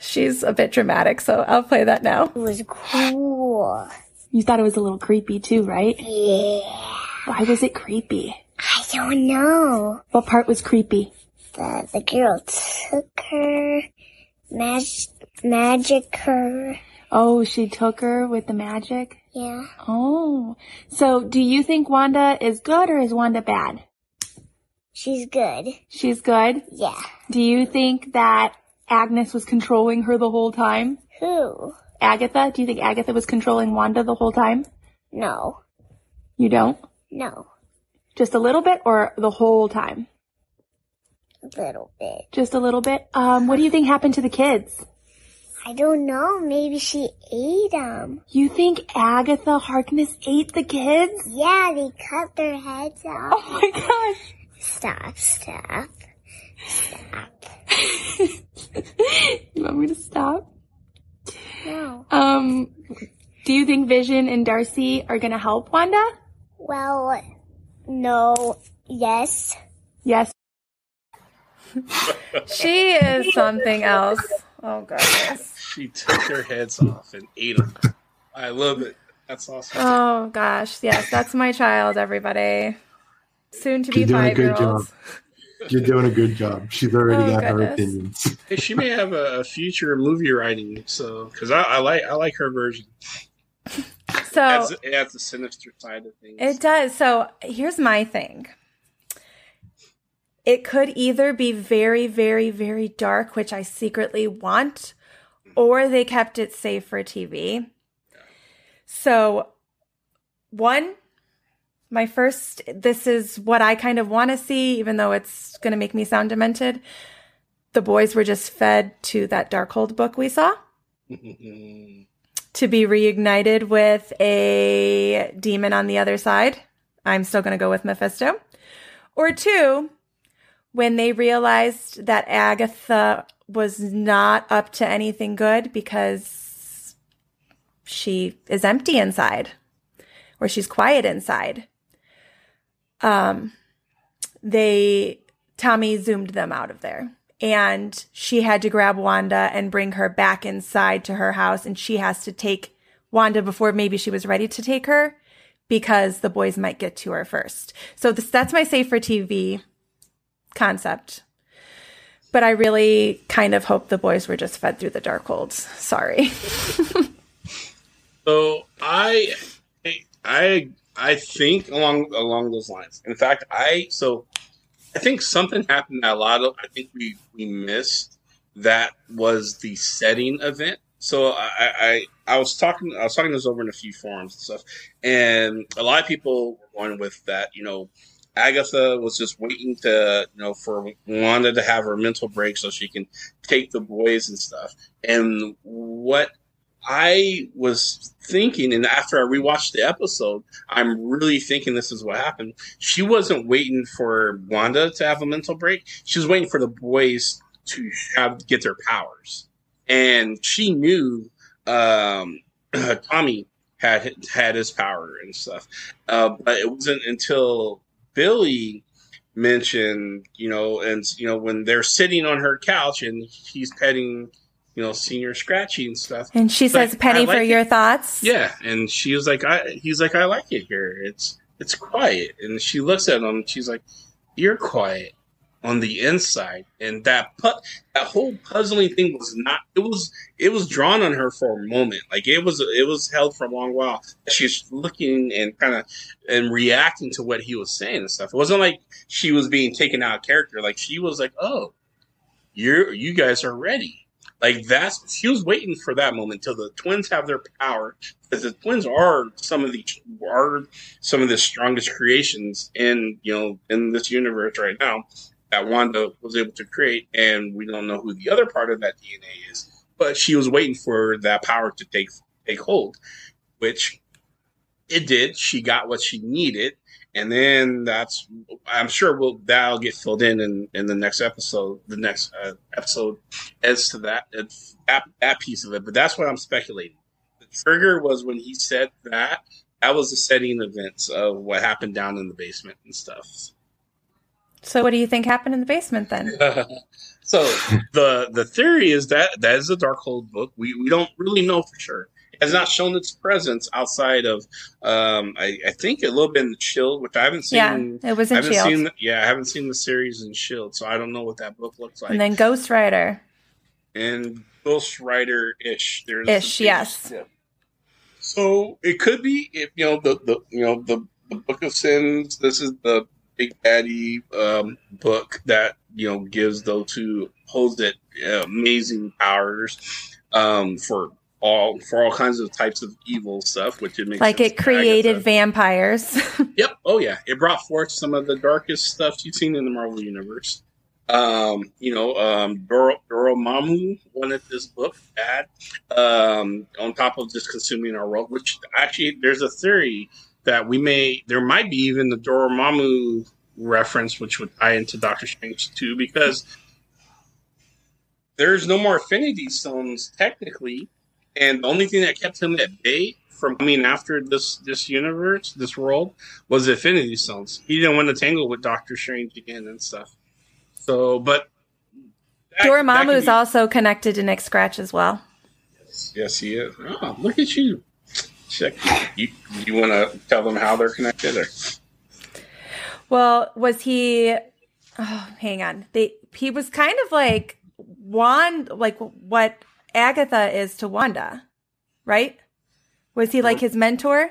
She's a bit dramatic, so I'll play that now. It was cool. You thought it was a little creepy too, right? Yeah. Why was it creepy? I don't know. What part was creepy? The, the girl took her, mag- magic her. Oh, she took her with the magic? Yeah. Oh. So, do you think Wanda is good or is Wanda bad? She's good. She's good. Yeah. Do you think that Agnes was controlling her the whole time? Who? Agatha? Do you think Agatha was controlling Wanda the whole time? No. You don't? No. Just a little bit or the whole time? A little bit. Just a little bit. Um, what do you think happened to the kids? I don't know. Maybe she ate them. You think Agatha Harkness ate the kids? Yeah, they cut their heads off. Oh my gosh. Stop, stop. Stop. You want me to stop? No. Um, do you think Vision and Darcy are gonna help Wanda? Well, no. Yes. Yes. she is something else. Oh goodness. She took their heads off and ate them. I love it. That's awesome. Oh gosh, yes, that's my child, everybody. Soon to be You're doing a five good year job. olds. You're doing a good job. She's already Oh, got her opinions. Hey, she may have a, a future movie writing, so because I, I like I like her version. So Adds, it adds the sinister side of things. It does. So here's my thing. It could either be very, very, very dark, which I secretly want, or they kept it safe for TV. So, one, my first, this is what I kind of want to see, even though it's going to make me sound demented. The boys were just fed to that Darkhold book we saw to be reignited with a demon on the other side I'm still going to go with Mephisto. Or two, when they realized that Agatha was not up to anything good because she is empty inside or she's quiet inside. Um, they, Tommy zoomed them out of there and she had to grab Wanda and bring her back inside to her house. And she has to take Wanda before maybe she was ready to take her because the boys might get to her first. So this, that's my safe for TV concept. But I really kind of hope the boys were just fed through the Darkholds. Sorry. so I, I, I think along along those lines. In fact, I so I think something happened that a lot of I think we we missed that was the setting event. So I, I I was talking I was talking this over in a few forums and stuff, and a lot of people were going with that. You know, Agatha was just waiting to you know for Wanda to have her mental break so she can take the boys and stuff. And what I was thinking, and after I rewatched the episode, I'm really thinking this is what happened. She wasn't waiting for Wanda to have a mental break. She was waiting for the boys to have get their powers, and she knew um, Tommy had had his power and stuff. Uh, but it wasn't until Billy mentioned, you know, and you know when they're sitting on her couch and he's petting you know, Señor Scratchy and stuff. And she says, like, "Penny, like for it. your thoughts." Yeah, and she was like, "I." He's like, "I like it here. It's it's quiet." And she looks at him. and She's like, "You're quiet on the inside." And that put that whole puzzling thing was not. It was it was drawn on her for a moment. Like it was it was held for a long while. She's looking and kind of and reacting to what he was saying and stuff. It wasn't like she was being taken out of character. Like she was like, "Oh." You're, you guys are ready like that's she was waiting for that moment till the twins have their power, because the twins are some of the are some of the strongest creations in you know in this universe right now that Wanda was able to create, and we don't know who the other part of that DNA is, but she was waiting for that power to take take hold, which it did. She got what she needed, and then that's I'm sure we'll that'll get filled in in, in the next episode, the next uh, episode as to that, that that piece of it. But that's what I'm speculating. The trigger was when he said that. That was the setting events of what happened down in the basement and stuff. So, what do you think happened in the basement then? so the the theory is that that is a dark Darkhold book. We we don't really know for sure has not shown its presence outside of um, I, I, think a little bit in the Shield, which I haven't seen. Yeah, it was in Shield. Seen the, yeah, I haven't seen the series in Shield, so I don't know what that book looks like. And then Ghost Rider. And Ghost Rider ish. There's ish, yes. Yeah. So it could be if you know the, the you know the, the Book of Sins. This is the Big Daddy um, book that you know gives those who holds it uh, amazing powers um, for all for all kinds of types of evil stuff, which it makes like it created vampires. yep. Oh yeah, it brought forth some of the darkest stuff you've seen in the Marvel universe. Um, you know, um, Dor- Dormammu wanted this book bad. Um, on top of just consuming our world, which actually there's a theory that we may there might be even the Dormammu reference, which would tie into Doctor Strange too, because there's no more Infinity Stones technically and the only thing that kept him at bay from coming after this this universe, this world, was Infinity Stones. He didn't want to tangle with Doctor Strange again and stuff. So, but Dormammu is be... also connected to Nick Scratch as well. Yes, yes, he is. Oh, look at you! Check. You, you want to tell them how they're connected? Or? Well, was he? Oh, hang on. They he was kind of like wand, like what Agatha is to Wanda, right? Was he like his mentor?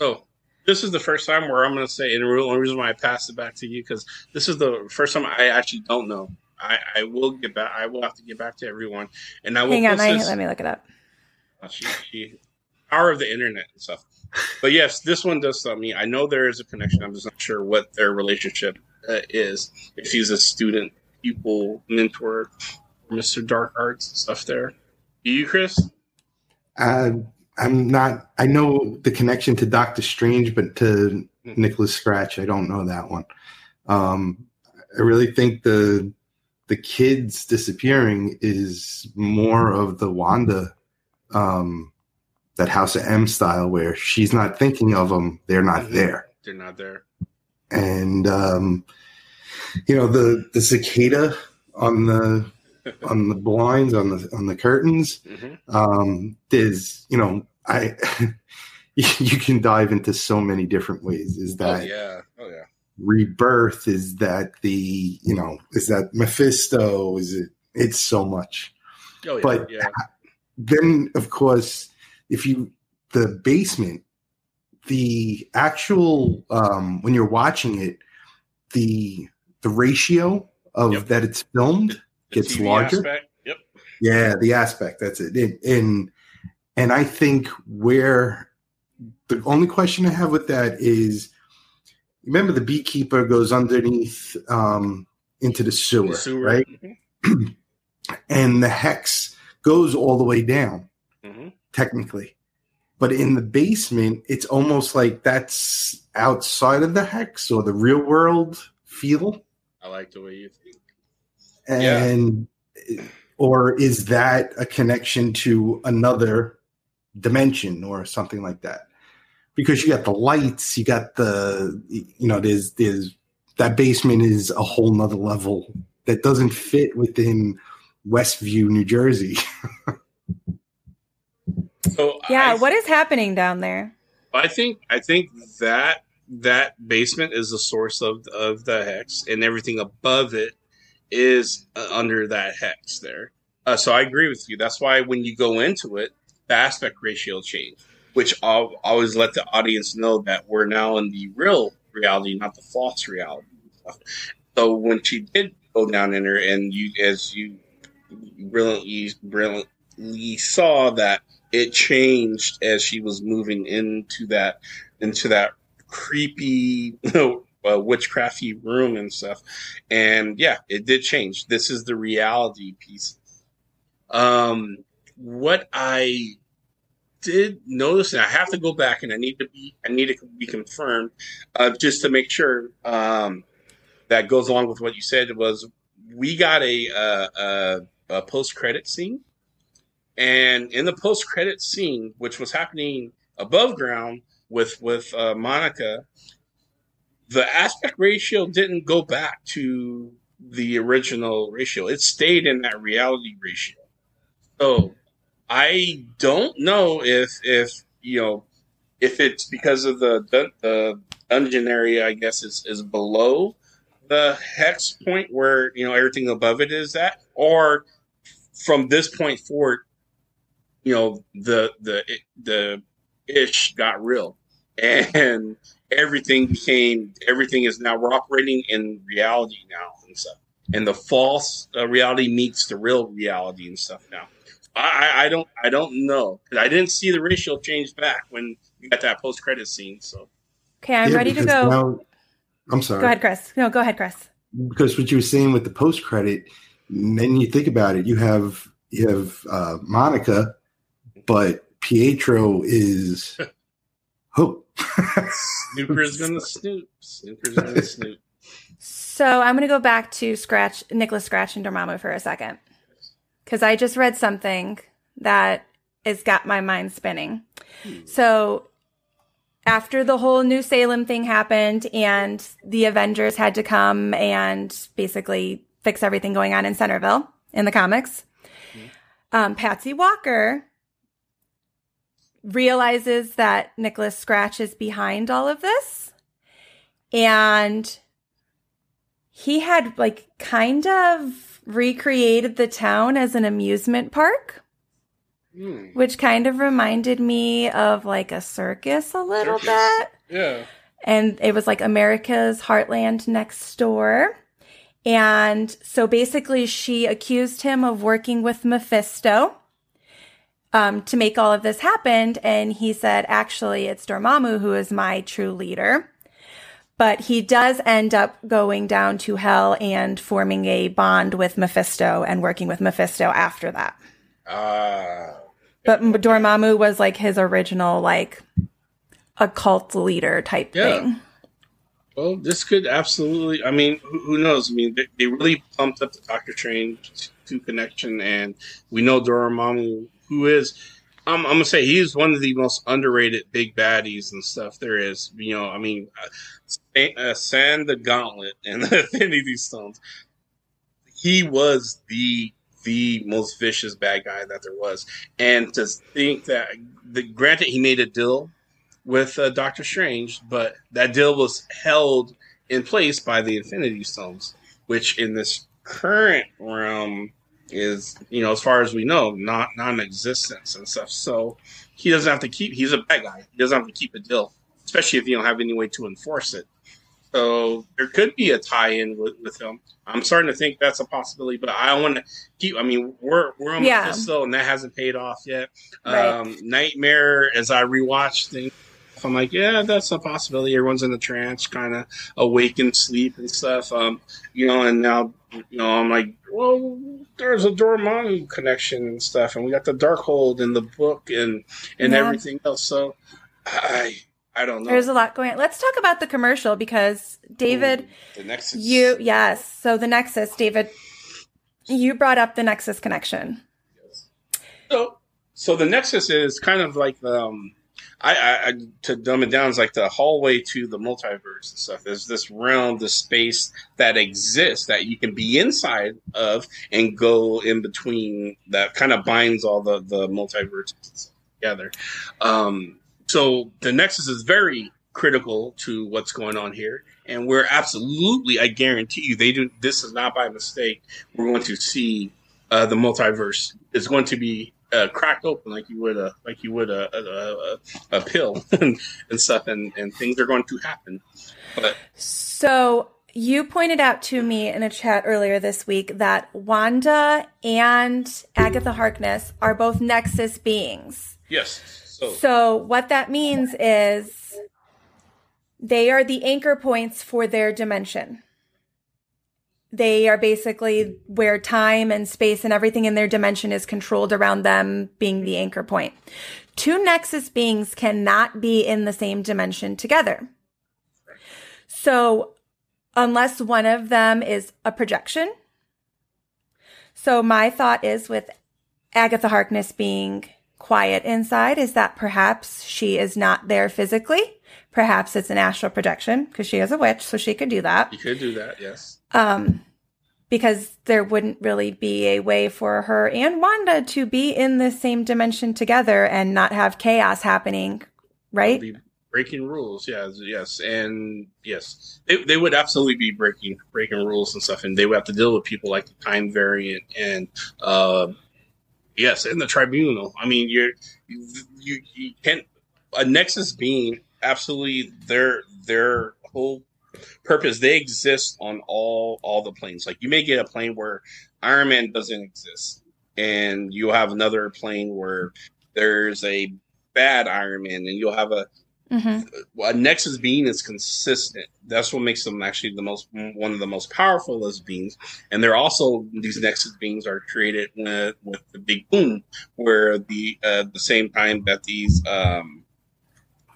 Oh, this is the first time where I'm going to say, and the only reason why I passed it back to you because this is the first time I actually don't know. I, I will get back. I will have to get back to everyone, and I will. Hang on, I, let me look it up. Uh, she, she, power of the internet and stuff. But yes, this one does tell me. I know there is a connection. I'm just not sure what their relationship uh, is. If he's a student, pupil, mentor, Mr. Dark Arts and stuff there. You, Chris? Uh, I'm not. I know the connection to Doctor Strange, but to Nicholas Scratch. I don't know that one. Um, I really think the the kids disappearing is more of the Wanda, um, that House of M style, where she's not thinking of them; they're not there, They're not there. and um, you know the the cicada on the on the blinds on the on the curtains. Mhm. Um, there's you know I you can dive into so many different ways. Is Oh that yeah. Oh yeah. rebirth is that the you know is that mephisto is it it's so much Oh yeah. But- yeah. then of course if you the basement the actual um when you're watching it the the ratio of Yep. that it's filmed gets TV larger aspect, Yep. yeah the aspect that's it and and, and i think where the only question i have with that is remember the beekeeper goes underneath um into the sewer, The sewer. right Mhm. and the hex goes all the way down Mhm. technically but in the basement it's almost like that's outside of the hex or the real world feel I like the way you think. Yeah. and or is that a connection to another dimension or something like that because you got the lights you got the you know there's there's that basement is a whole nother level that doesn't fit within westview new jersey So Yeah, I, what is happening down there? I think I think that that basement is the source of of the hex, and everything above it is uh, under that hex there. Uh, so I agree with you. That's why when you go into it, the aspect ratio change, which I'll always let the audience know that we're now in the real reality, not the false reality. So when she did go down in her, and you, as you brilliantly, brilliantly saw that it changed as she was moving into that into that creepy you know, uh, witchcrafty room and stuff. And yeah it did change. This is the reality piece. Um what i did notice and i have to go back and i need to be i need to be confirmed uh, just to make sure um that goes along with what you said was we got a uh, a post credit scene. And in the post credit scene, which was happening above ground with with uh, Monica, the aspect ratio didn't go back to the original ratio. It stayed in that reality ratio. So I don't know if if you know if it's because of the the dungeon area. I guess is is below the hex point where you know everything above it is at, or from this point forward you know the the the ish got real and everything became everything is now we're operating in reality now and stuff and the false uh, reality meets the real reality and stuff now I, I I don't I don't know I didn't see the ratio change back when you got that post credit scene so Okay, I'm Yeah, ready to go. now- i'm sorry Go ahead, Chris. No, go ahead, Chris. because what you were saying with the post credit, then you think about it, you have you have uh, Monica, but Pietro is who? Snooper's gonna snoop Snooper's gonna snoop So I'm going to go back to Scratch, Nicholas Scratch and Dormammu for a second. Because I just read something that has got my mind spinning. So after the whole New Salem thing happened and the Avengers had to come and basically fix everything going on in Centerville in the comics, um, Patsy Walker realizes that Nicholas Scratch is behind all of this. And he had like kind of recreated the town as an amusement park, Hmm. which kind of reminded me of like a circus a little Circus. bit. yeah And it was like America's Heartland next door. And so basically, she accused him of working with Mephisto um, to make all of this happen. And he said, actually, it's Dormammu who is my true leader. But he does end up going down to hell and forming a bond with Mephisto and working with Mephisto after that. ah But Dormammu was like his original, like, occult leader type Yeah. thing. Well, this could absolutely. I mean, who, who knows? I mean, they, they, really pumped up the Doctor Strange two connection, and we know Dormammu, who is. I'm, I'm gonna say he's one of the most underrated big baddies and stuff there is. You know, I mean, uh, uh Sand the Gauntlet and the Infinity Stones. He was the the most vicious bad guy that there was, and to think that, the, granted, he made a deal with uh, Doctor Strange, but that deal was held in place by the Infinity Stones, which in this current realm is, you know, as far as we know, not non-existence and stuff. So he doesn't have to keep. He's a bad guy. He doesn't have to keep a deal, especially if you don't have any way to enforce it. So there could be a tie-in with, with him. I'm starting to think that's a possibility, but I want to keep. I mean, we're we're on yeah. Mephisto, and that hasn't paid off yet. Right. Um, Nightmare, as I rewatch things, I'm like, yeah, that's a possibility. Everyone's in the trance, kind of awake and sleep and stuff. Um, you know, and now, you know, I'm like, well, there's a Dormammu connection and stuff, and we got the Darkhold in the book and and yeah. everything else. So, I I don't know. There's a lot going on. Let's talk about the commercial because David, Ooh, the Nexus. You yes, so the Nexus, David, you brought up the Nexus connection. Yes. So, so the Nexus is kind of like um I, I, to dumb it down is like the hallway to the multiverse and stuff. There's this realm, this space that exists that you can be inside of and go in between. That kind of binds all the the multiverses together. Um, so the Nexus is very critical to what's going on here, and we're absolutely, I guarantee you, they do. This is not by mistake. We're going to see uh, the multiverse is going to be uh, cracked open like you would a like you would a a, a, a pill and, and stuff, and and things are going to happen. But so you pointed out to me in a chat earlier this week that Wanda and Agatha Harkness are both Nexus beings. Yes. So, so what that means is they are the anchor points for their dimension. They are basically where time and space and everything in their dimension is controlled around them being the anchor point. Two Nexus beings cannot be in the same dimension together. So, unless one of them is a projection. So, my thought is with Agatha Harkness being quiet inside, is that perhaps she is not there physically. Perhaps it's an astral projection because she is a witch, so she could do that. You could do that, yes. Um, because there wouldn't really be a way for her and Wanda to be in the same dimension together and not have chaos happening, right? breaking rules, yes, yes, and yes, they, they would absolutely be breaking breaking rules and stuff, and they would have to deal with people like the Time Variant and uh, yes, and the Tribunal. I mean, you're you you can't a Nexus being absolutely their their whole purpose. They exist on all all the planes. Like you may get a plane where Iron Man doesn't exist, and you'll have another plane where there's a bad Iron Man, and you'll have a Mm-hmm. a Nexus being is consistent. That's what makes them actually the most one of the most powerful as beings. And they're also these Nexus beings are created with, with the Big Boom, where the uh, the same time that these um,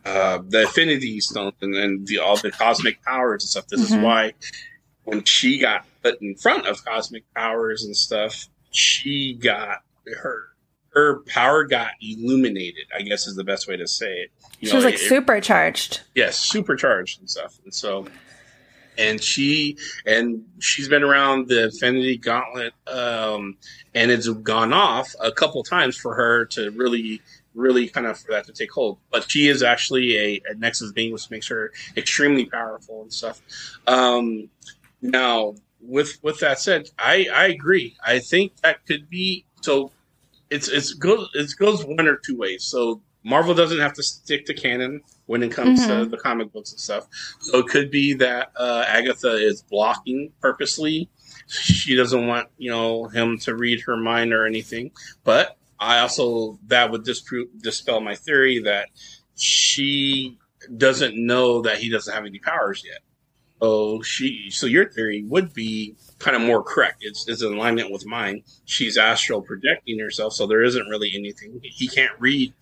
uh, the Infinity Stones and, and the, all the cosmic powers and stuff. This mm-hmm. is why when she got put in front of cosmic powers and stuff, she got her her power got illuminated. I guess is the best way to say it. You she know, was like it, supercharged. Yes, supercharged and stuff. And so, and she and she's been around the Infinity Gauntlet, um, and it's gone off a couple times for her to really really kind of for that to take hold. But she is actually a, a Nexus being, which makes her extremely powerful and stuff. Um, now, with with that said, I I agree. I think that could be so. It's it's goes it goes one or two ways. So Marvel doesn't have to stick to canon when it comes mm-hmm. to the comic books and stuff. So it could be that uh, Agatha is blocking purposely. She doesn't want you know him to read her mind or anything. But I also that would disprove dispel my theory that she doesn't know that he doesn't have any powers yet. So she, so your theory would be kind of more correct. It's, it's in alignment with mine. She's astral projecting herself, so there isn't really anything. He can't read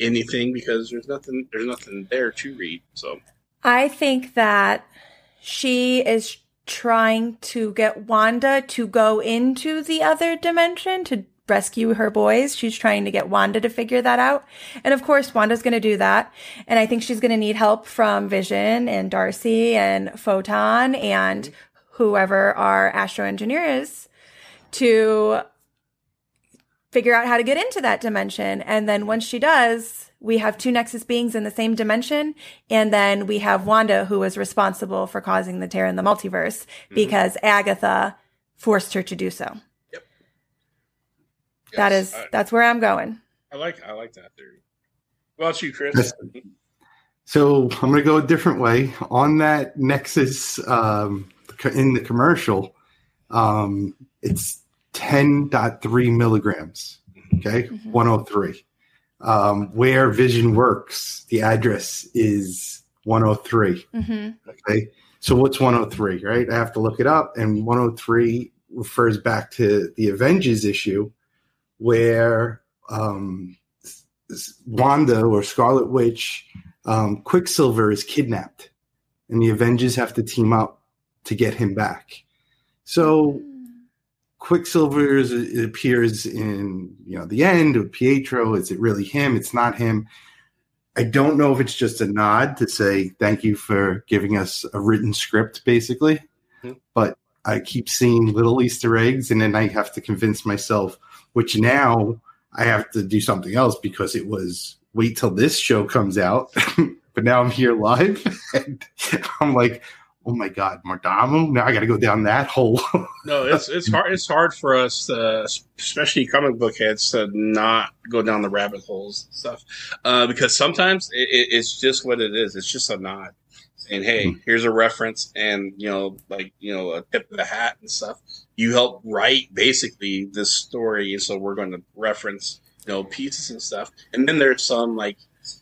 anything because there's nothing. There's nothing there to read. So I think that she is trying to get Wanda to go into the other dimension to rescue her boys. She's trying to get Wanda to figure that out. And of course, Wanda's going to do that. And I think she's going to need help from Vision and Darcy and Photon and whoever our astro engineer is to figure out how to get into that dimension. And then once she does, we have two Nexus beings in the same dimension. And then we have Wanda, who was responsible for causing the tear in the multiverse mm-hmm. because Agatha forced her to do so. Yep. Yes, that is, I, that's where I'm going. I like, I like that theory. What about you, Chris? So I'm going to go a different way on that Nexus, um, in the commercial. Um, it's 10.3 milligrams. Okay, mm-hmm. 103. Um, where Vision works, the address is 103. Mm-hmm. Okay, so what's 103? Right, I have to look it up, and 103 refers back to the Avengers issue where um, Wanda or Scarlet Witch, um, Quicksilver is kidnapped, and the Avengers have to team up to get him back. So mm. Quicksilver it appears in you know the end of Pietro. Is it really him? It's not him. I don't know if it's just a nod to say thank you for giving us a written script, basically. Mm-hmm. But I keep seeing little Easter eggs, and then I have to convince myself. Which now I have to do something else because it was wait till this show comes out. but now I'm here live, and I'm like, oh my god, Mardamo. Now I got to go down that hole. no, it's it's hard. It's hard for us, uh, especially comic book heads, to not go down the rabbit holes and stuff, uh, because sometimes it, it, it's just what it is. It's just a nod, saying, "Hey, mm-hmm. here's a reference," and you know, like you know, a tip of the hat and stuff. You help write basically this story, so we're going to reference you know pieces and stuff, and then there's some like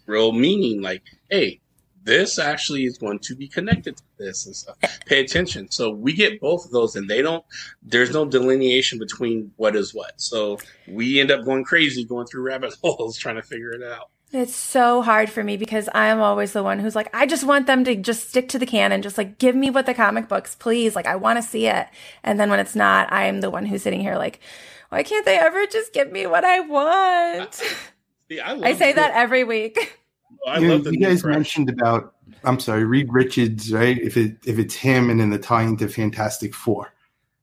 real meaning, like, "Hey, this actually is going to be connected to this and stuff. Pay attention. So we get both of those, and they don't. There's no delineation between what is what. So we end up going crazy, going through rabbit holes, trying to figure it out. It's so hard for me because I'm always the one who's like, I just want them to just stick to the canon, just like give me what the comic books, please. Like I want to see it. And then when it's not, I'm the one who's sitting here like, why can't they ever just give me what I want? See, I, I say that every week. I you, love you guys press. mentioned about I'm sorry, Reed Richards, right? If it if it's him and then the tie into Fantastic Four.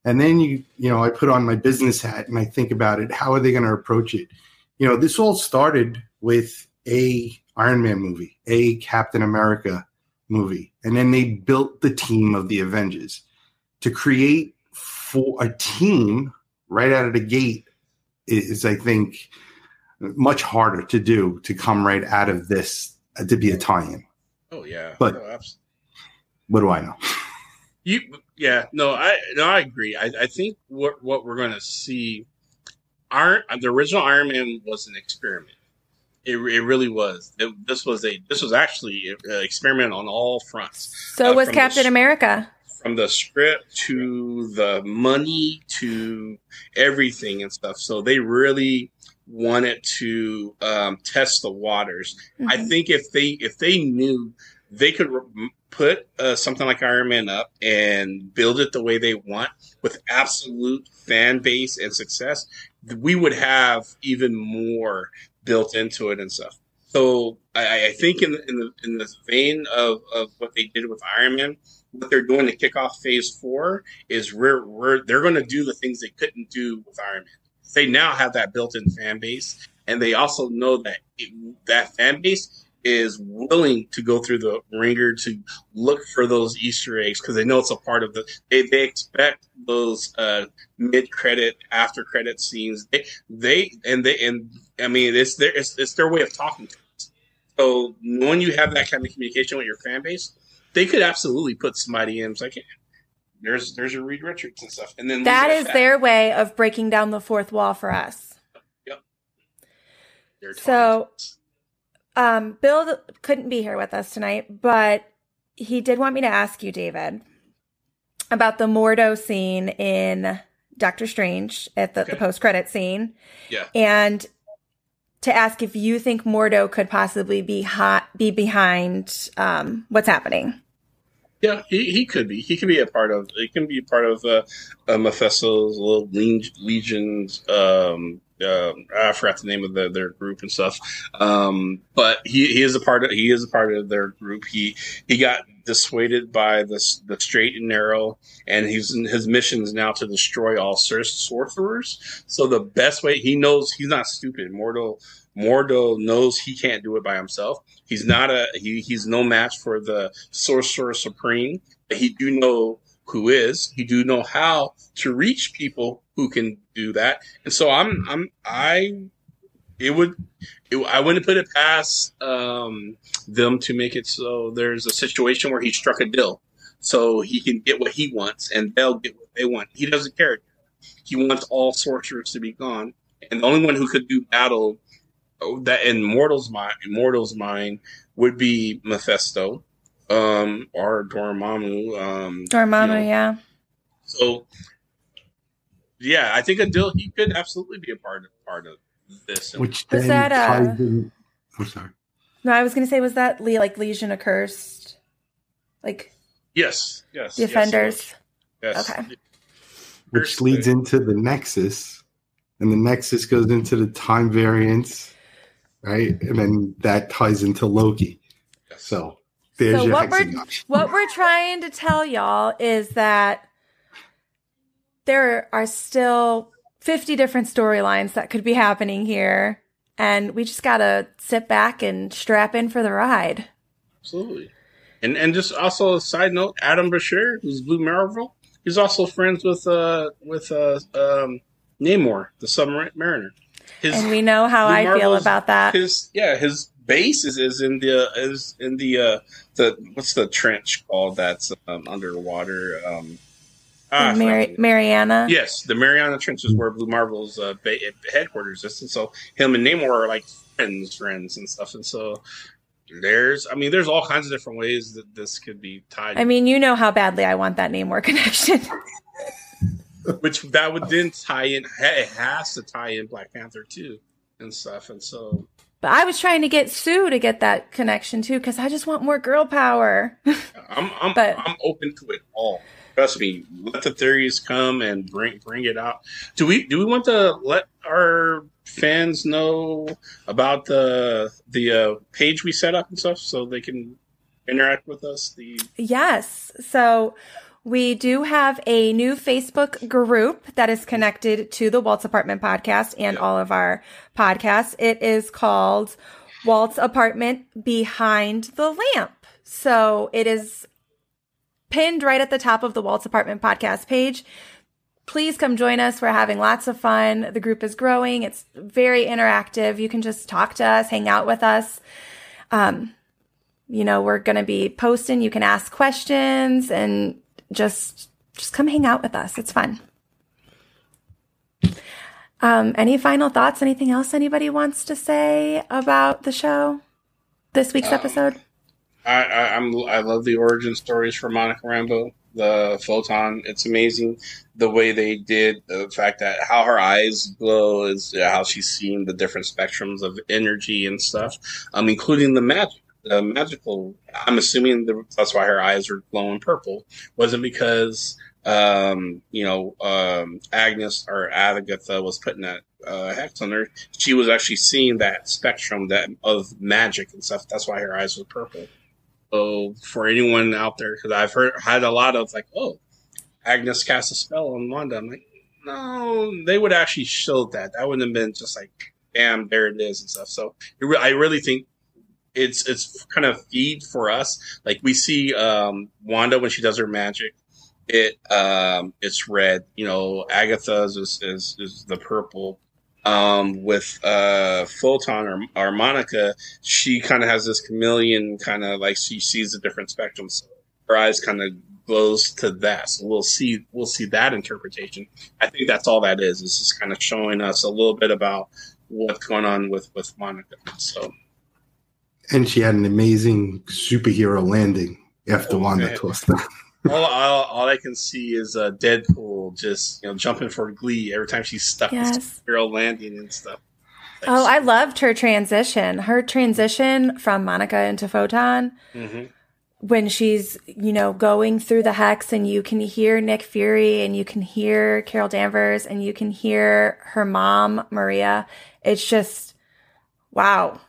And then you you know, I put on my business hat and I think about it, how are they going to approach it? You know, this all started with a Iron Man movie, a Captain America movie, and then they built the team of the Avengers to create for a team right out of the gate is I think much harder to do to come right out of this uh, to be a tie-in. Oh yeah, but no, what do I know? You yeah no I no I agree. I, I think what what we're going to see, Iron the original Iron Man was an experiment. It, it really was. It, this was a this was actually an experiment on all fronts. So uh, was Captain the, America. From the script to the money to everything and stuff. So they really wanted to um, test the waters. Mm-hmm. I think if they if they knew they could re- put uh, something like Iron Man up and build it the way they want with absolute fan base and success, we would have even more built into it and stuff. So I, I think in the, in the in the vein of, of what they did with Iron Man, what they're doing to kick off Phase Four is we're, we're they're going to do the things they couldn't do with Iron Man they now have that built-in fan base, and they also know that it, that fan base is willing to go through the wringer to look for those Easter eggs because they know it's a part of the. They, they expect those uh, mid-credit, after-credit scenes. They they and they and I mean it's their it's, it's their way of talking to us. So when you have that kind of communication with your fan base, they could absolutely put somebody in. It's like, hey, there's there's your Reed Richards and stuff. And then that is their way of breaking down the fourth wall for us. Yep. So um Bill couldn't be here with us tonight, but he did want me to ask you, David, about the Mordo scene in Doctor Strange at the, okay. the post credit scene. Yeah. And to ask if you think Mordo could possibly be hot, be behind um, what's happening. Yeah, he, he could be. He could be a part of. He can be part of uh, uh, Mephisto's little leg- legions. Um, uh, I forgot the name of the, their group and stuff. Um, but he, he is a part of. He is a part of their group. He he got dissuaded by the the straight and narrow, and he's his mission is now to destroy all sor- sorcerers. So the best way he knows he's not stupid. Mortal Mordo knows he can't do it by himself. He's not a he, he's no match for the sorcerer supreme. But he do know who is. He do know how to reach people who can do that. And so I'm I'm I it would it, I wouldn't put it past um, them to make it so there's a situation where he struck a deal, so he can get what he wants and they'll get what they want. He doesn't care. He wants all sorcerers to be gone, and the only one who could do battle that in mortal's mind, mortal's mind would be Mephisto, um, or Dormammu. Um, Dormammu, you know. yeah. So, yeah, I think Adil he could absolutely be a part of part of this. Which Was then that, uh, in. I'm sorry. No, I was going to say, was that like Legion Accursed? Like yes, yes, the offenders? Yes. Okay. Which leads into the Nexus, and the Nexus goes into the time variance, right? And then that ties into Loki. So there's so your what we're what we're trying to tell y'all is that there are still 50 different storylines that could be happening here and we just got to sit back and strap in for the ride. Absolutely. And and just also a side note, Adam Brashear, who's Blue Marvel, he's also friends with uh with uh um Namor, the submariner. His, and we know how Blue I feel about that. His yeah, his base is, is in the is in the uh the what's the trench called that's um, underwater um ah, I Mari- forgot. Mariana. Yes, the Mariana Trench is where Blue Marvel's uh, ba- headquarters is, and so him and Namor are like friends, friends and stuff. And so there's, I mean, there's all kinds of different ways that this could be tied. I mean, you know how badly I want that Namor connection. which that would then tie in. It has to tie in Black Panther too, and stuff. And so but I was trying to get Sue to get that connection too because I just want more girl power. I'm I'm But- I'm open to it all. Trust me. Let the theories come and bring bring it out. Do we do we want to let our fans know about the the uh, page we set up and stuff so they can interact with us? The Yes. So we do have a new Facebook group that is connected to the Walt's Apartment podcast and all of our podcasts. It is called Walt's Apartment Behind the Lamp. So it is pinned right at the top of the Walt's Apartment podcast page. Please come join us. We're having lots of fun. The group is growing. It's very interactive. You can just talk to us, hang out with us. Um, you know, we're going to be posting. You can ask questions and just just come hang out with us. It's fun. Um, any final thoughts? Anything else anybody wants to say about the show? This week's Um, episode? I, I I'm I love the origin stories for Monica Rambeau. The photon, it's amazing the way they did the fact that how her eyes glow is how she's seeing the different spectrums of energy and stuff, um, including the magic, the magical. I'm assuming the, that's why her eyes are glowing purple. Wasn't because um, you know um, Agnes or Agatha was putting that uh, hex on her. She was actually seeing that spectrum that of magic and stuff. That's why her eyes were purple. So for anyone out there, because I've heard had a lot of like, oh, Agnes cast a spell on Wanda. I'm like, no, they would actually show that. That wouldn't have been just like, bam, there it is and stuff. So I really think it's it's kind of feed for us. Like we see um, Wanda when she does her magic, it um, it's red. You know, Agatha's is is, is the purple. Um, with uh, Photon or, or Monica, she kind of has this chameleon kind of like she sees the different spectrums. Her eyes kind of glows to that. So we'll see we'll see that interpretation. I think that's all that is. It's just kind of showing us a little bit about what's going on with with Monica. So And she had an amazing superhero landing after Wanda Okay. tossed her. all, all, all I can see is uh, Deadpool just you know jumping for glee every time she's stuck Yes. with superhero landing and stuff. Oh, I loved her transition. Her transition from Monica into Photon hmm when she's, you know, going through the hex and you can hear Nick Fury and you can hear Carol Danvers and you can hear her mom, Maria. It's just, wow.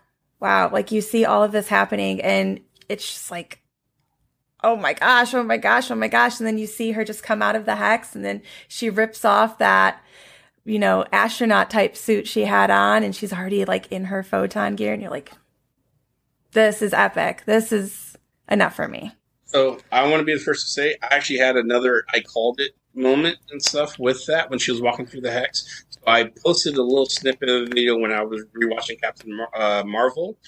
Wow. Like you see all of this happening and it's just like, oh my gosh, oh my gosh, oh my gosh. And then you see her just come out of the hex and then she rips off that, you know, astronaut type suit she had on and she's already like in her photon gear and you're like, this is epic. This is enough for me. So I want to be the first to say I actually had another I called it moment and stuff with that when she was walking through the hex. I posted a little snippet of the video when I was rewatching Captain Mar- uh, Marvel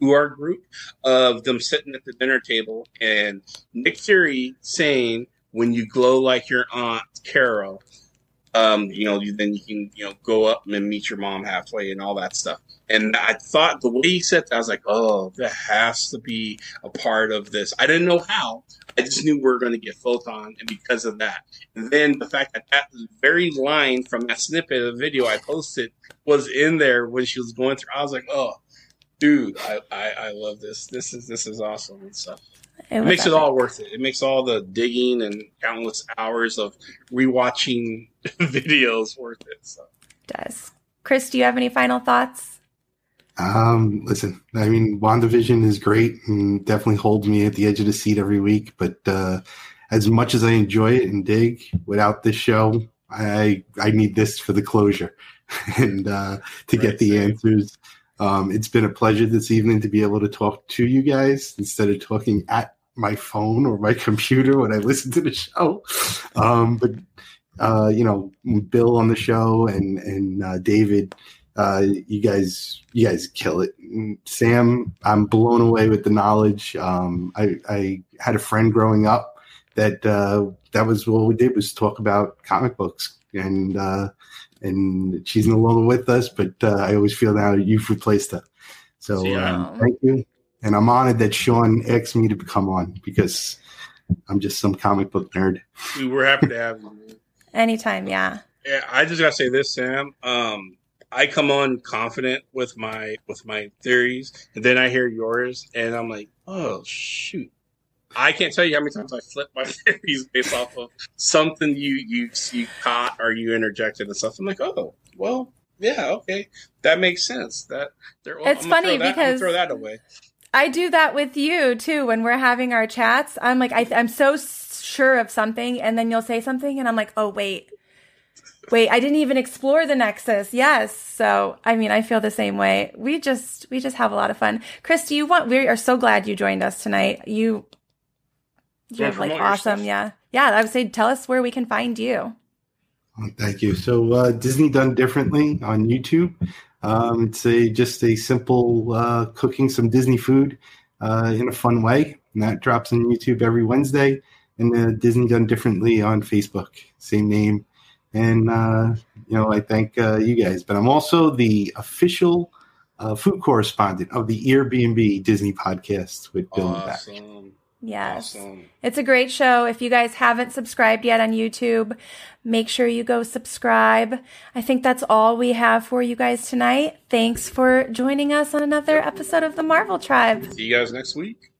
to our group of them sitting at the dinner table and Nick Fury saying, "When you glow like your aunt Carol." Um, you know, then you can, you know, go up and meet your mom halfway and all that stuff. And I thought the way he said that, I was like, oh, that has to be a part of this. I didn't know how. I just knew we were going to get photon, and because of that, and then the fact that that very line from that snippet of the video I posted was in there when she was going through, I was like, oh, dude, I, I, I love this. This is this is awesome and stuff. It, it makes epic. it all worth it. It makes all the digging and countless hours of rewatching videos worth it. So. It does. Chris, do you have any final thoughts? Um, listen, I mean, WandaVision is great and definitely holds me at the edge of the seat every week. But uh, as much as I enjoy it and dig, without this show, I I need this for the closure and uh, to right, get the same. answers. Um, it's been a pleasure this evening to be able to talk to you guys instead of talking at my phone or my computer when I listen to the show. Um, but uh, you know, Bill on the show and and uh, David uh, you guys, you guys kill it. Sam, I'm blown away with the knowledge. Um, I, I had a friend growing up that uh, that was what we did was talk about comic books, and uh, and she's no longer with us. But uh, I always feel now you've replaced her. So um, thank you, and I'm honored that Sean asked me to come on because I'm just some comic book nerd. We were happy to have you. Anytime, yeah. Yeah, I just gotta say this, Sam. Um, I come on confident with my with my theories, and then I hear yours, and I'm like, oh shoot. I can't tell you how many times I flip my theories based off of something you you you caught or you interjected and stuff. I'm like, oh, well, yeah, okay, that makes sense. That well, it's funny that, because throw that away. I do that with you too when we're having our chats. I'm like, I, I'm so sure of something, and then you'll say something, and I'm like, oh wait, Wait, I didn't even explore the Nexus. Yes. So, I mean, I feel the same way. We just, we just have a lot of fun. Chris, do you want, we are so glad you joined us tonight. You, you're yeah, like awesome. Yeah. Yeah. I would say, tell us where we can find you. Oh, thank you. So, uh, Disney Done Differently on YouTube. Um, it's a just a simple uh, cooking some Disney food uh, in a fun way, and that drops on YouTube every Wednesday. And uh, Disney Done Differently on Facebook, same name and uh, you know I thank uh, you guys. But I'm also the official uh, food correspondent of the Airbnb Disney podcast with Bill awesome. and Back. Yes. Awesome. It's a great show. If you guys haven't subscribed yet on YouTube, make sure you go subscribe. I think that's all we have for you guys tonight. Thanks for joining us on another episode of the Marvel Tribe. See you guys next week.